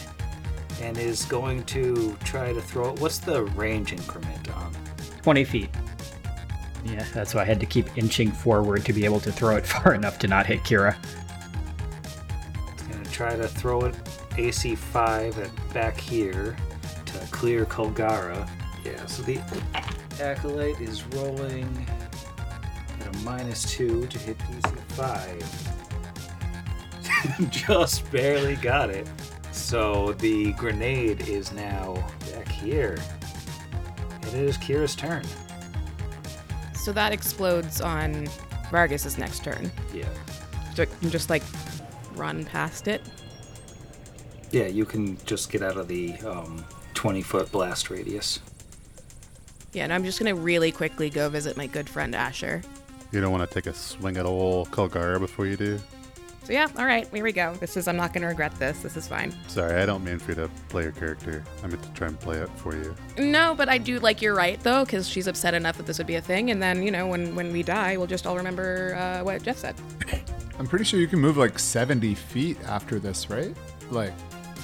and is going to try to throw it. What's the range increment on? 20 feet. Yeah, that's why I had to keep inching forward to be able to throw it (laughs) far enough to not hit Kira. Gonna try to throw it AC 5 at back here to clear Kolgara. Yeah, so the Acolyte is rolling at a minus 2 to hit DC 5. (laughs) Just barely got it. So the grenade is now back here. It is Kira's turn. So that explodes on Vargas's next turn. Yeah. So I can just like run past it. Yeah, you can just get out of the um, 20 foot blast radius. Yeah, and I'm just gonna really quickly go visit my good friend Asher. you don't want to take a swing at old Kolgara before you do? So yeah, all right, here we go. This is I'm not gonna regret this. This is fine. Sorry, I don't mean for you to play your character. I meant to try and play it for you. No, but I do like you're right though, because she's upset enough that this would be a thing, and then you know when when we die, we'll just all remember uh, what Jeff said. (coughs) I'm pretty sure you can move like 70 feet after this, right? Like,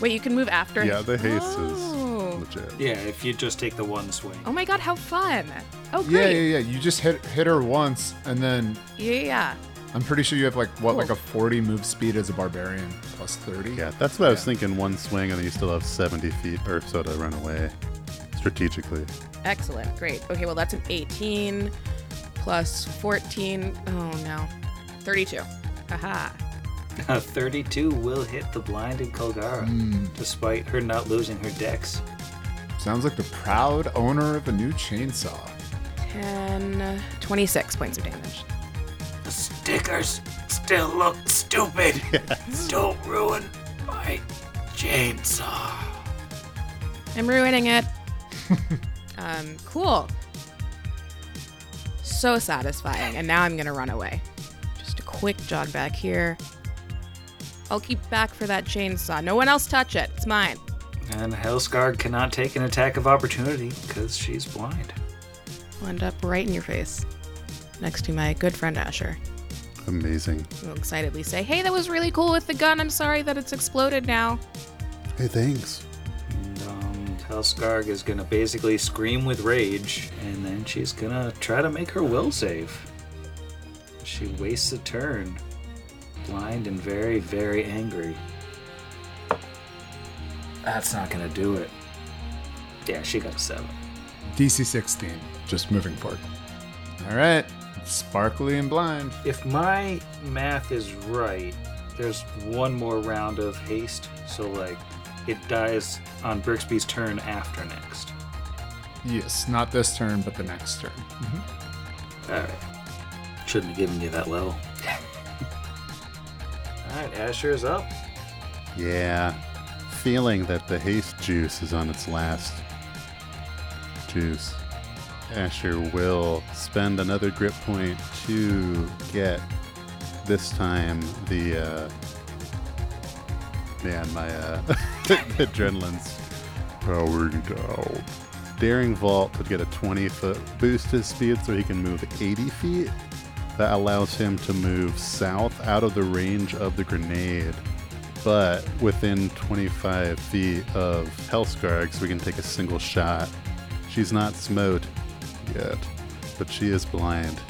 Wait, you can move after. Yeah, the haste Oh. is legit. Yeah, if you just take the one swing. Oh my god, how fun! Oh yeah, great. yeah, yeah. yeah. You just hit hit her once, and then yeah, yeah, yeah. I'm pretty sure you have like what, like a 40 move speed as a barbarian plus 30. Yeah, that's what I was thinking. One swing, and then you still have 70 feet or so to run away strategically. Excellent, great. Okay, well that's an 18 plus 14. Oh no, 32. Haha. (laughs) A 32 will hit the blinded Kolgara, hmm. despite her not losing her dex. Sounds like the proud owner of a new chainsaw. 10, 26 points of damage. The stickers still look stupid. (laughs) Don't ruin my chainsaw. I'm ruining it. (laughs) um, cool. So satisfying. And now I'm gonna run away. Just a quick jog back here. I'll keep back for that chainsaw. No one else touch it. It's mine. And Hellscarg cannot take an attack of opportunity because she's blind. I'll end up right in your face. Next to my good friend Asher. Amazing. I'll excitedly say, Hey, that was really cool with the gun. I'm sorry that it's exploded now. Hey, thanks. And um, Hellscarg is gonna basically scream with rage, and then she's gonna try to make her will save. She wastes a turn, blind and very, very angry. That's not gonna do it. Yeah, she got a seven. DC 16, just moving forward. All right, sparkly and blind. If my math is right, there's one more round of haste, so like it dies on Brixby's turn after next. Yes, not this turn, but the next turn. Mm-hmm. Alright. Shouldn't have given you that level. (laughs) Alright, Asher's up. Yeah. Feeling that the haste juice is on its last juice. Asher will spend another grit point to get this time the uh man my uh (laughs) adrenaline's powering down. Daring Vault would get a 20 foot boost to his speed so he can move 80 feet. That allows him to move south out of the range of the grenade, but within 25 feet of Hellscarg, so we can take a single shot. She's not smote yet, but she is blind.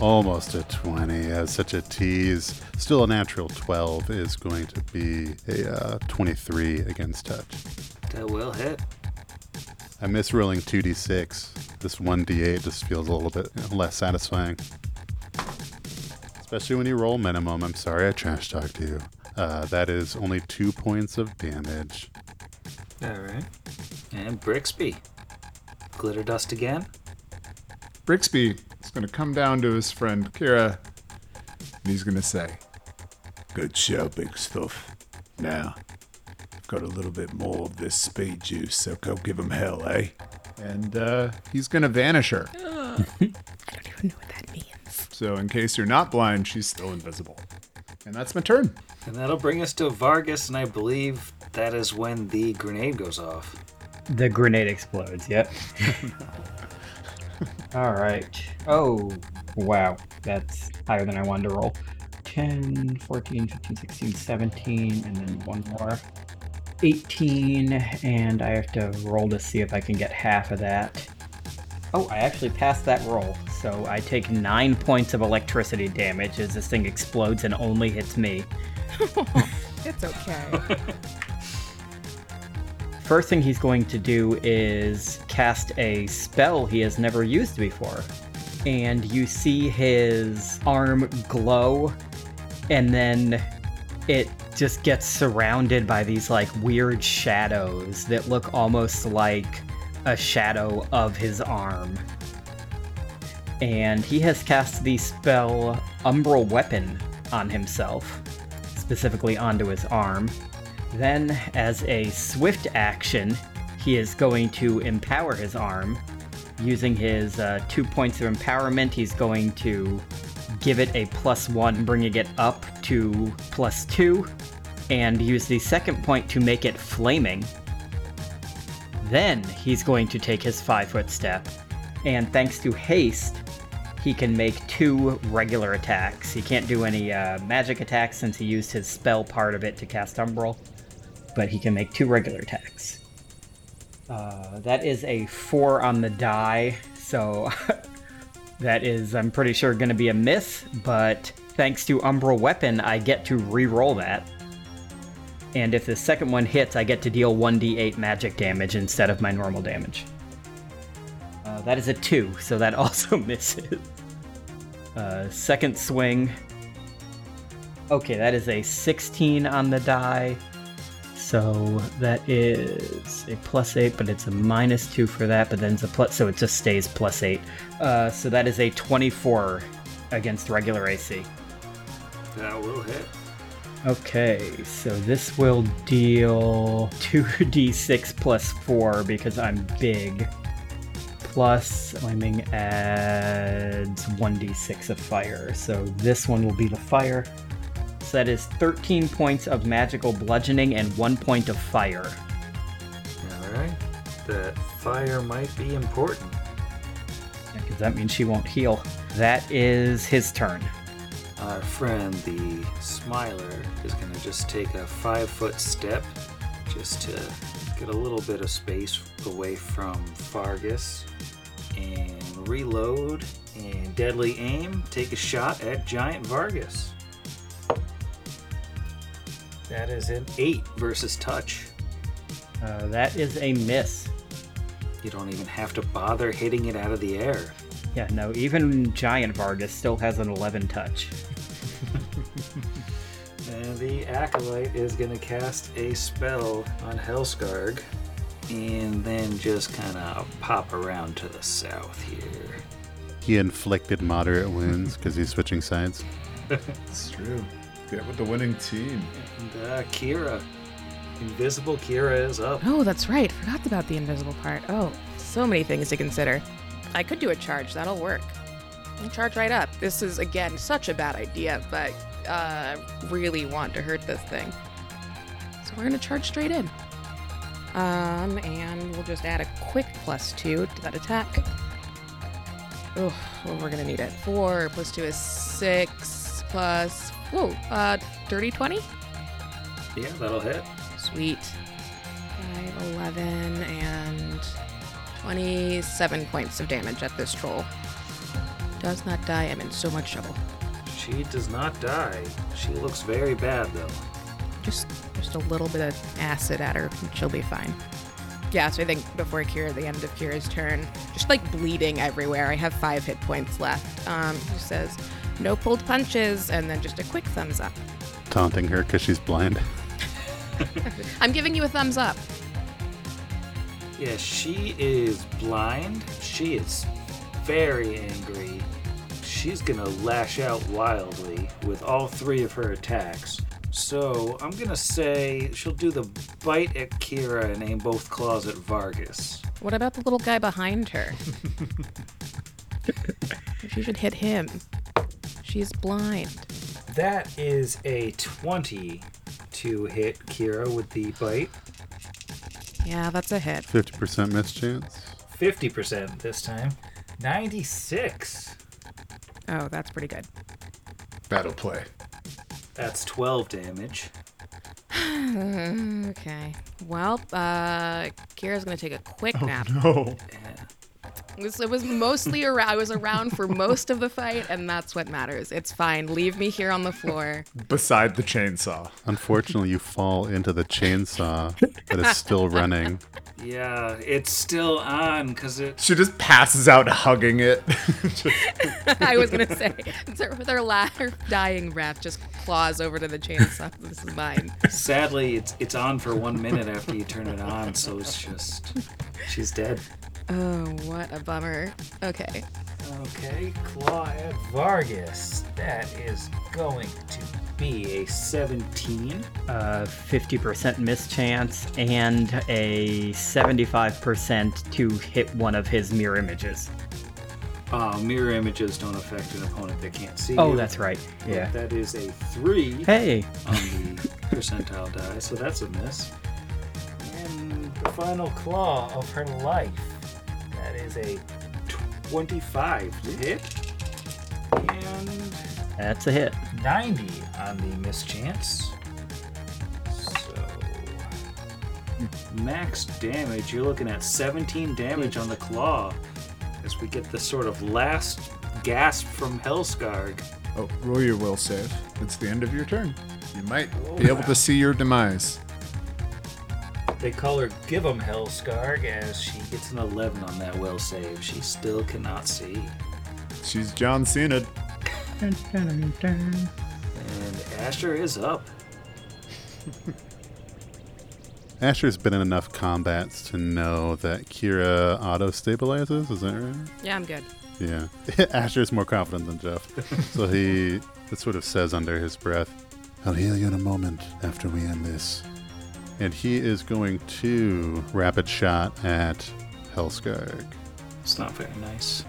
Almost a 20 as such a tease. Still a natural 12 is going to be a uh, 23 against touch. That will hit. I miss rolling 2d6. This 1d8 just feels a little bit less satisfying. Especially when you roll minimum. I'm sorry I trash talked you. Uh, that is only two points of damage. Alright. And Brixby. Glitter dust again. Brixby is going to come down to his friend Kira, and he's going to say, Good show, big stuff. Now, I've got a little bit more of this speed juice, so go give him hell, eh? and uh, he's going to vanish her. (gasps) I don't even know what that means. So, in case you're not blind, she's still invisible. And that's my turn. And that'll bring us to Vargas, and I believe that is when the grenade goes off. The grenade explodes, yep. (laughs) All right. Oh, wow. That's higher than I wanted to roll. 10, 14, 15, 16, 17, and then one more. 18, and I have to roll to see if I can get half of that. Oh, I actually passed that roll. So I take 9 points of electricity damage as this thing explodes and only hits me. (laughs) It's okay. (laughs) First thing he's going to do is cast a spell he has never used before. And you see his arm glow, and then it just gets surrounded by these like weird shadows that look almost like a shadow of his arm. And he has cast the spell Umbral Weapon on himself, specifically onto his arm. Then, as a swift action, he is going to empower his arm. Using his uh, two points of empowerment, he's going to give it a plus one, bringing it up to plus two, and use the second point to make it flaming. Then he's going to take his five foot step, and thanks to haste, he can make two regular attacks. He can't do any uh, magic attacks since he used his spell part of it to cast Umbral, but he can make two regular attacks. Uh, that is a four on the die, so (laughs) that is, I'm pretty sure, going to be a miss, but thanks to Umbral Weapon, I get to re roll that. And if the second one hits, I get to deal 1d8 magic damage instead of my normal damage. Uh, that is a 2, so that (laughs) also misses. Uh, second swing. Okay, that is a 16 on the die. So that is a plus 8, but it's a minus 2 for that, but then it's a plus, so it just stays plus 8. Uh, so that is a 24 against regular AC. That will hit. Okay, so this will deal 2d6 plus 4 because I'm big. Plus, flaming adds 1d6 of fire. So this one will be the fire. So that is 13 points of magical bludgeoning and 1 point of fire. Alright. That fire might be important. Because that means she won't heal. That is his turn. Our friend, the Smiler, is going to just take a five foot step just to get a little bit of space away from Vargas and reload and deadly aim. Take a shot at Giant Vargas. That is an 8 versus touch. Uh, that is a miss. You don't even have to bother hitting it out of the air. Yeah, no, even Giant Vargas still has an 11 touch. (laughs) And the Acolyte is going to cast a spell on Hellscarg and then just kind of pop around to the south here. He inflicted moderate wounds because he's switching sides. (laughs) It's true. Get with the winning team. And uh, Kira, Invisible Kira is up. Oh, that's right. Forgot about the invisible part. Oh, so many things to consider. I could do a charge. That'll work. I'll charge right up. This is again such a bad idea, but uh, really want to hurt this thing. So we're gonna charge straight in. Um, and we'll just add a quick plus two to that attack. Oh, well, we're gonna need it. Four plus two is six plus. Whoa, uh, dirty twenty. Yeah, that'll hit. Sweet. 5, 11, and 27 points of damage at this troll. Does not die. I'm in so much trouble. She does not die. She looks very bad though. Just just a little bit of acid at her, and she'll be fine. Yeah, so I think before Kira, the end of Kira's turn, just like bleeding everywhere. I have five hit points left. Um, he says, no pulled punches, and then just a quick thumbs up. Taunting her because she's blind. (laughs) (laughs) I'm giving you a thumbs up. Yeah, she is blind. She is very angry. She's gonna lash out wildly with all three of her attacks. So I'm gonna say she'll do the bite at Kira and aim both claws at Vargas. What about the little guy behind her? (laughs) she should hit him. She's blind. That is a 20 to hit Kira with the bite. Yeah, that's a hit. 50% miss chance. 50% this time. 96. Oh, that's pretty good. Battle play. That's 12 damage. (sighs) Okay. Well, uh, Kira's gonna take a quick nap. No. It was, it was mostly around. I was around for most of the fight, and that's what matters. It's fine. Leave me here on the floor. Beside the chainsaw. Unfortunately, you fall into the chainsaw that is still running. Yeah, it's still on because it. She just passes out hugging it. (laughs) I was gonna say, with her, with her last her dying breath, just claws over to the chainsaw. This is mine. Sadly, it's it's on for one minute after you turn it on, so it's just. She's dead. Oh, what a bummer. Okay. Okay, Claw at Vargas. That is going to be a 17. Uh, 50% miss chance and a 75% to hit one of his mirror images. Uh, mirror images don't affect an opponent that can't see Oh, you. that's right. But Yeah. That is a 3 Hey, on the percentile die, so that's a miss. And the final claw of her life. That is a 25 to hit. And that's a hit. 90 on the mischance. So max damage, you're looking at 17 damage on the claw as we get the sort of last gasp from Hellscarg. oh, roll your will save. It's the end of your turn. You might be oh, able to see your demise. They call her Give 'em Hellscarg as she gets an 11 on that will save. She still cannot see. She's John Cena. And Asher is up. (laughs) Asher's been in enough combats to know that Kira auto stabilizes. Is that right? Yeah, I'm good. Yeah. (laughs) Asher's more confident than Jeff. (laughs) so he it sort of says under his breath, I'll heal you in a moment after we end this. And he is going to rapid shot at Hellscarg, It's not very nice.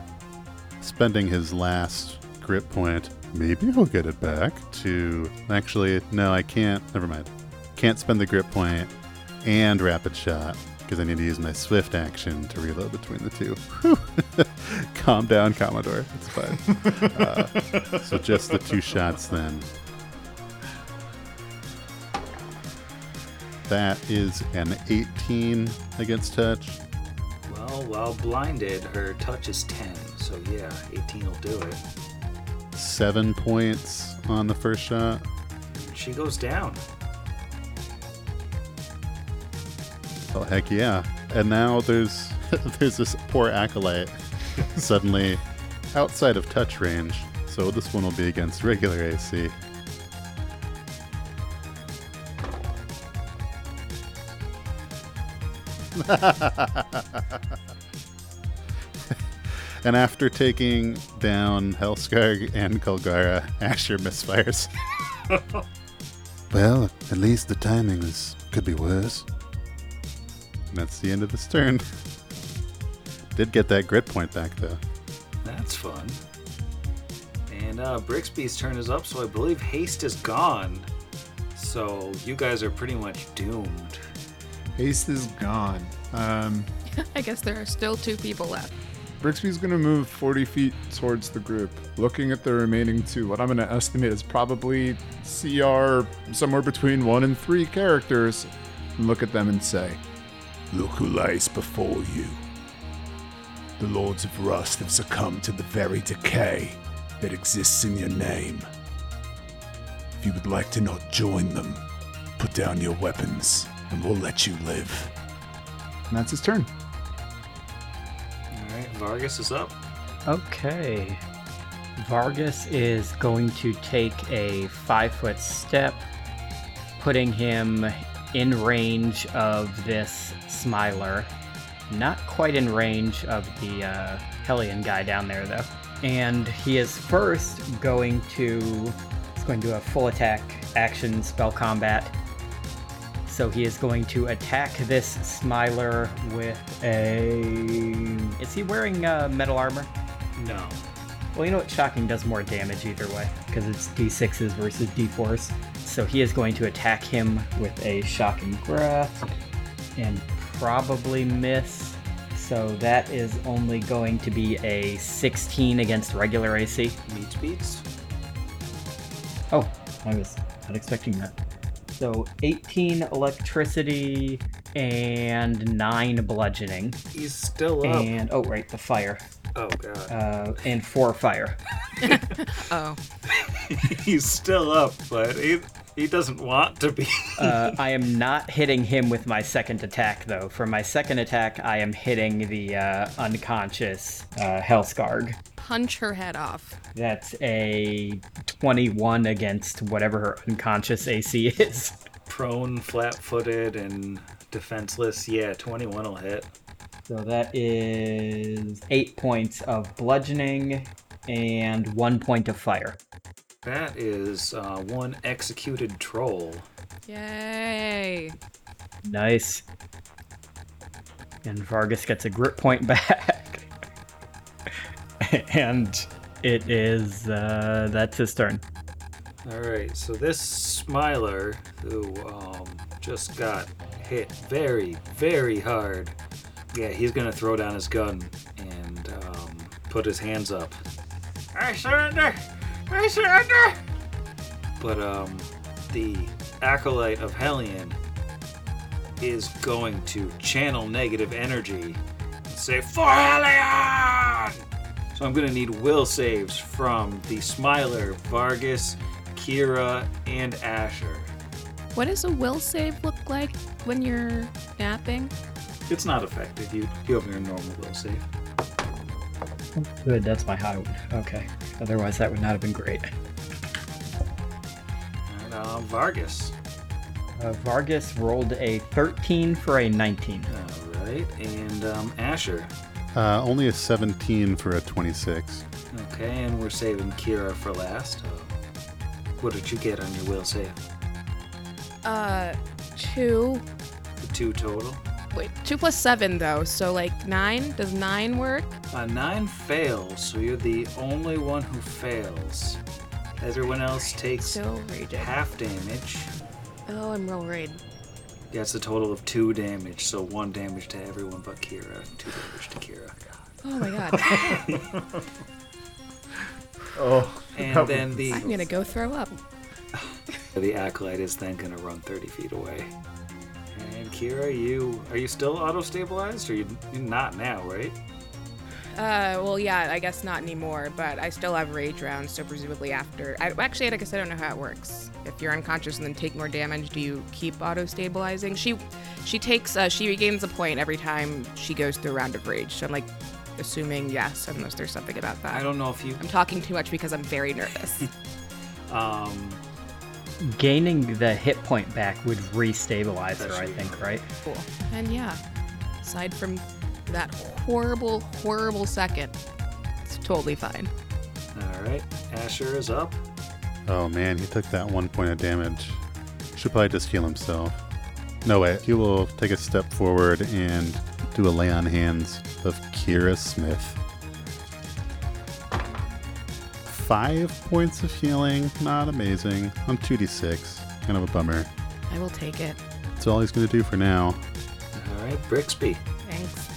spending his last grit point. Maybe he'll get it back to. Actually, no, I can't. Never mind. Can't spend the grit point and rapid shot because I need to use my swift action to reload between the two. (laughs) Calm down, Commodore. It's fine. uh, so just the two shots then. That is an 18 against touch. Well, while blinded, her touch is 10, so yeah, 18 will do it. Seven points on the first shot. She goes down. Oh heck yeah! And now there's (laughs) there's this poor acolyte (laughs) suddenly outside of touch range, so this one will be against regular AC. (laughs) and after taking down Hellscarg and Kolgara, Asher misfires. (laughs) Well, at least the timing is could be worse. And that's the end of this turn. (laughs) Did get that grit point back though. That's fun. And uh, Brixby's turn is up, so I believe haste is gone. So you guys are pretty much doomed. Haste is gone. Um, (laughs) I guess there are still two people left. Brixby's gonna move 40 feet towards the group, looking at the remaining two. What I'm gonna estimate is probably CR somewhere between one and three characters, and look at them and say, Look who lies before you. The Lords of Rust have succumbed to the very decay that exists in your name. If you would like to not join them, put down your weapons, and we'll let you live. and that's his turn. All right, Vargas is up. Okay. Vargas is going to take a five foot step, putting him in range of this Smiler. Not quite in range of the uh, Hellion guy down there, though. And he is first going to. He's going to do a full attack action spell combat. So he is going to attack this Smiler with a. Is he wearing uh, metal armor? No. Well, you know what? Shocking does more damage either way, because it's d6s versus d4s. So he is going to attack him with a Shocking Breath and probably miss. So that is only going to be a 16 against regular AC. Meets beats. Oh, I was not expecting that. So 18 electricity and 9 bludgeoning. He's still up. And, oh, right, the fire. oh god. Uh, and 4 fire. (laughs) Oh, (laughs) He's still up, but he he doesn't want to be. Uh, I am not hitting him with my second attack, though. For my second attack, I am hitting the uh, unconscious uh, Hellscarg. Punch her head off. That's a 21 against whatever her unconscious AC is. Prone, flat-footed, and defenseless. Yeah, 21 will hit. So that is 8 points of bludgeoning and 1 point of fire. That is uh, one executed troll. Yay! Nice. And Vargas gets a grit point (laughs) back. (laughs) and it is, uh, that's his turn. All right, so this Smiler, who um, just got hit very, very hard, yeah, he's gonna throw down his gun and um, put his hands up. I surrender! I surrender! But um, the acolyte of Hellion is going to channel negative energy and say, For Hellion! So I'm gonna need will saves from the Smiler, Vargas, Kira, and Asher. What does a will save look like when you're napping? It's not effective. You you have your normal will save. Good, that's my high one. Okay. Otherwise, that would not have been great. And uh, Vargas. Uh, Vargas rolled a 13 for a 19. All right, and um, Asher. Uh, only a 17 for a 26. Okay, and we're saving Kira for last. Uh, what did you get on your will save? Uh, two. The two total. Wait, two plus seven though, so like nine. Does nine work? Uh, nine fails, so you're the only one who fails. Everyone else takes Still half damage. Oh, I'm real raid. Yeah, it's a total of two damage, so one damage to everyone but Kira, two damage to Kira. Oh my god. (laughs) Oh, And then the I'm gonna go throw up. the acolyte is then gonna run 30 feet away. And Kira, you are you still auto stabilized, or you you're not now, right? Uh, well, yeah, I guess not anymore, but I still have rage rounds, so presumably after. I, actually, I guess I don't know how it works. If you're unconscious and then take more damage, do you keep auto stabilizing? She, She takes, uh, she regains a point every time she goes through a round of rage. So I'm like assuming yes, unless there's something about that. I don't know if you. I'm talking too much because I'm very nervous. (laughs) Um, Gaining the hit point back would restabilize her, I think, right? cool. And yeah, aside from that horrible, horrible second, it's totally fine. all right. Asher is up. Oh man, he took that one point of damage. Should probably just heal himself. No way. He will take a step forward and do a lay on hands of Kira Smith. Five points of healing, not amazing. I'm 2d6, kind of a bummer. I will take it. That's all he's going to do for now. All right, Brixby. Thanks.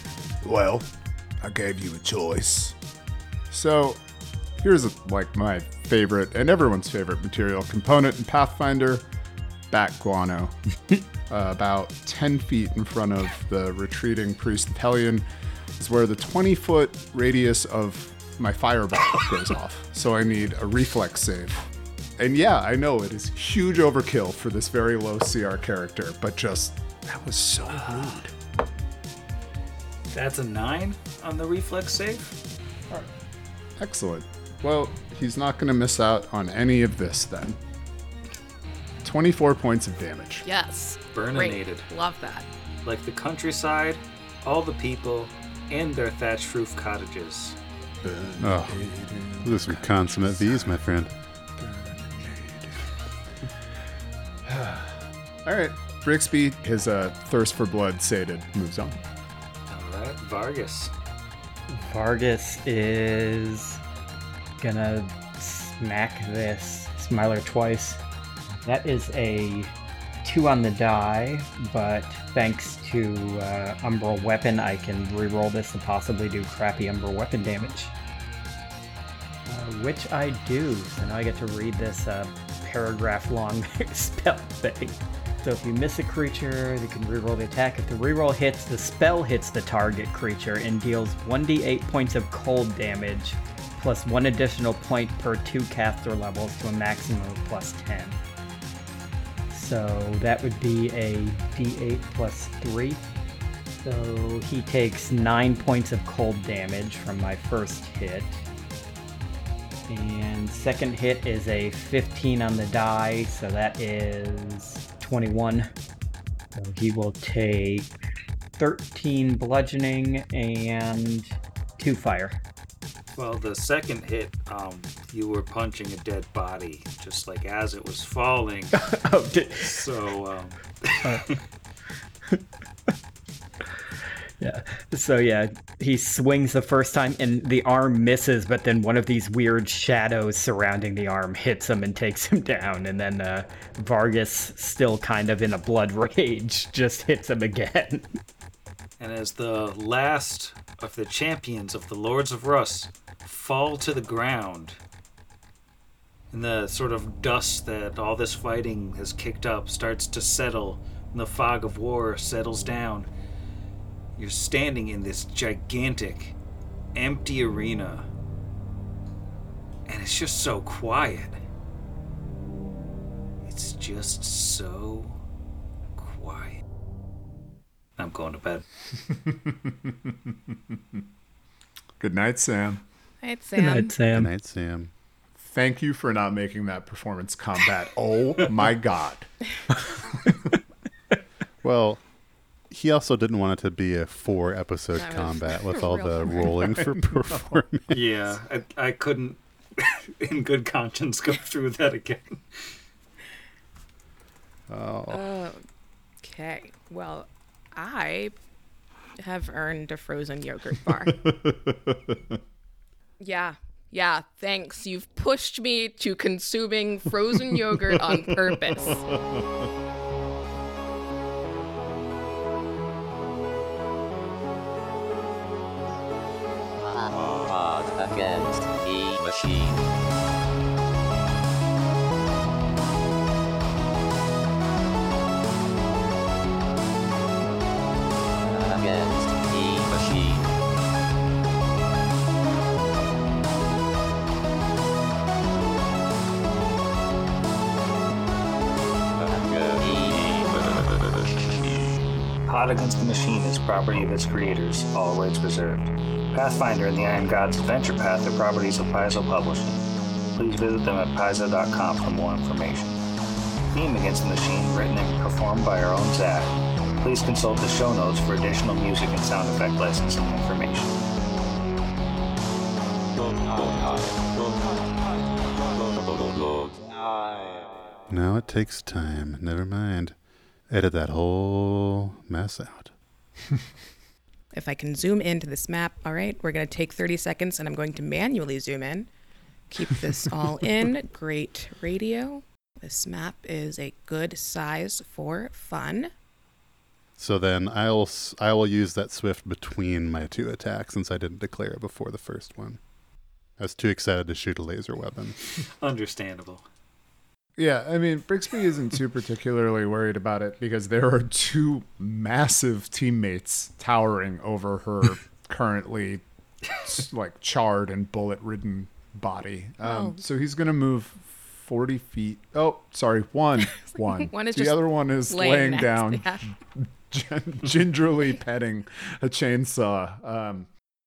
Well, I gave you a choice. So, here's like my favorite and everyone's favorite material component in Pathfinder bat guano. (laughs) uh, about 10 feet in front of the retreating priest Hellion is where the 20 foot radius of my fireball (laughs) goes off. So, I need a reflex save. And yeah, I know it is huge overkill for this very low CR character, but just that was so rude. That's a nine on the reflex save. Excellent. Well, he's not going to miss out on any of this then. 24 points of damage. Yes. Burninated. Great. Love that. Like the countryside, all the people, and their thatched roof cottages. Oh, those are some consummate V's, my friend. (sighs) All right. Brixby, his uh, thirst for blood sated, moves on. Vargas. Vargas is gonna smack this Smiler twice. That is a two on the die, but thanks to uh, Umbral Weapon, I can reroll this and possibly do crappy Umbral Weapon damage. Uh, which I do, so now I get to read this uh, paragraph long (laughs) spell thing. So if you miss a creature, you can reroll the attack. If the reroll hits, the spell hits the target creature and deals 1d8 points of cold damage, plus one additional point per two caster levels to a maximum of plus 10. So that would be a d8 plus 3. So he takes 9 points of cold damage from my first hit. And second hit is a 15 on the die, so that is 21. So he will take 13 bludgeoning and 2 fire. Well, the second hit, um, you were punching a dead body, just like as it was falling. (laughs) Oh, di- so, um, (laughs) yeah. So yeah, he swings the first time and the arm misses, but then one of these weird shadows surrounding the arm hits him and takes him down. And then uh, Vargas, still kind of in a blood (laughs) rage, just hits him again. and as the last of the champions of the Lords of Rus fall to the ground, and the sort of dust that all this fighting has kicked up starts to settle, and the fog of war settles down, you're standing in this gigantic, empty arena. And it's just so quiet. It's just so quiet. I'm going to bed. (laughs) Good night, Sam. Right, Good Sam. Good night, Sam. Thank you for not making that performance combat. oh my god. (laughs) (laughs) Well, he also didn't want it to be a four episode That was combat with (laughs) all the hard. rolling for (laughs) performance. Yeah, I, I couldn't, (laughs) in good conscience, go through that again. Oh, Okay. Well, I have earned a frozen yogurt bar. yeah. Yeah, thanks. You've pushed me to consuming frozen yogurt on purpose. Machine is property of its creators, all rights reserved. Pathfinder and the Iron Gods Adventure Path are properties of Paizo Publishing. Please visit them at paizo.com for more information. Theme Against the Machine, written and performed by our own Zach. Please consult the show notes for additional music and sound effect licensing information. Now it takes time. Never mind. Edit that whole mess out. (laughs) If I can zoom into this map, all right, we're going to take 30 seconds and I'm going to manually zoom in. Keep this (laughs) all in. Great radio. This map is a good size for fun. So then I'll s- I will use that swift between my two attacks since I didn't declare it before the first one. I was too excited to shoot a laser weapon. (laughs) Understandable. Yeah, I mean, Brixby isn't too particularly worried about it because there are two massive teammates towering over her (laughs) currently like charred and bullet ridden body. Um, Oh. So he's going to move 40 feet. Oh, sorry, one. (laughs) One. One is the just other one is laying laying, down, yeah. (laughs) gin- gingerly petting a chainsaw. Um,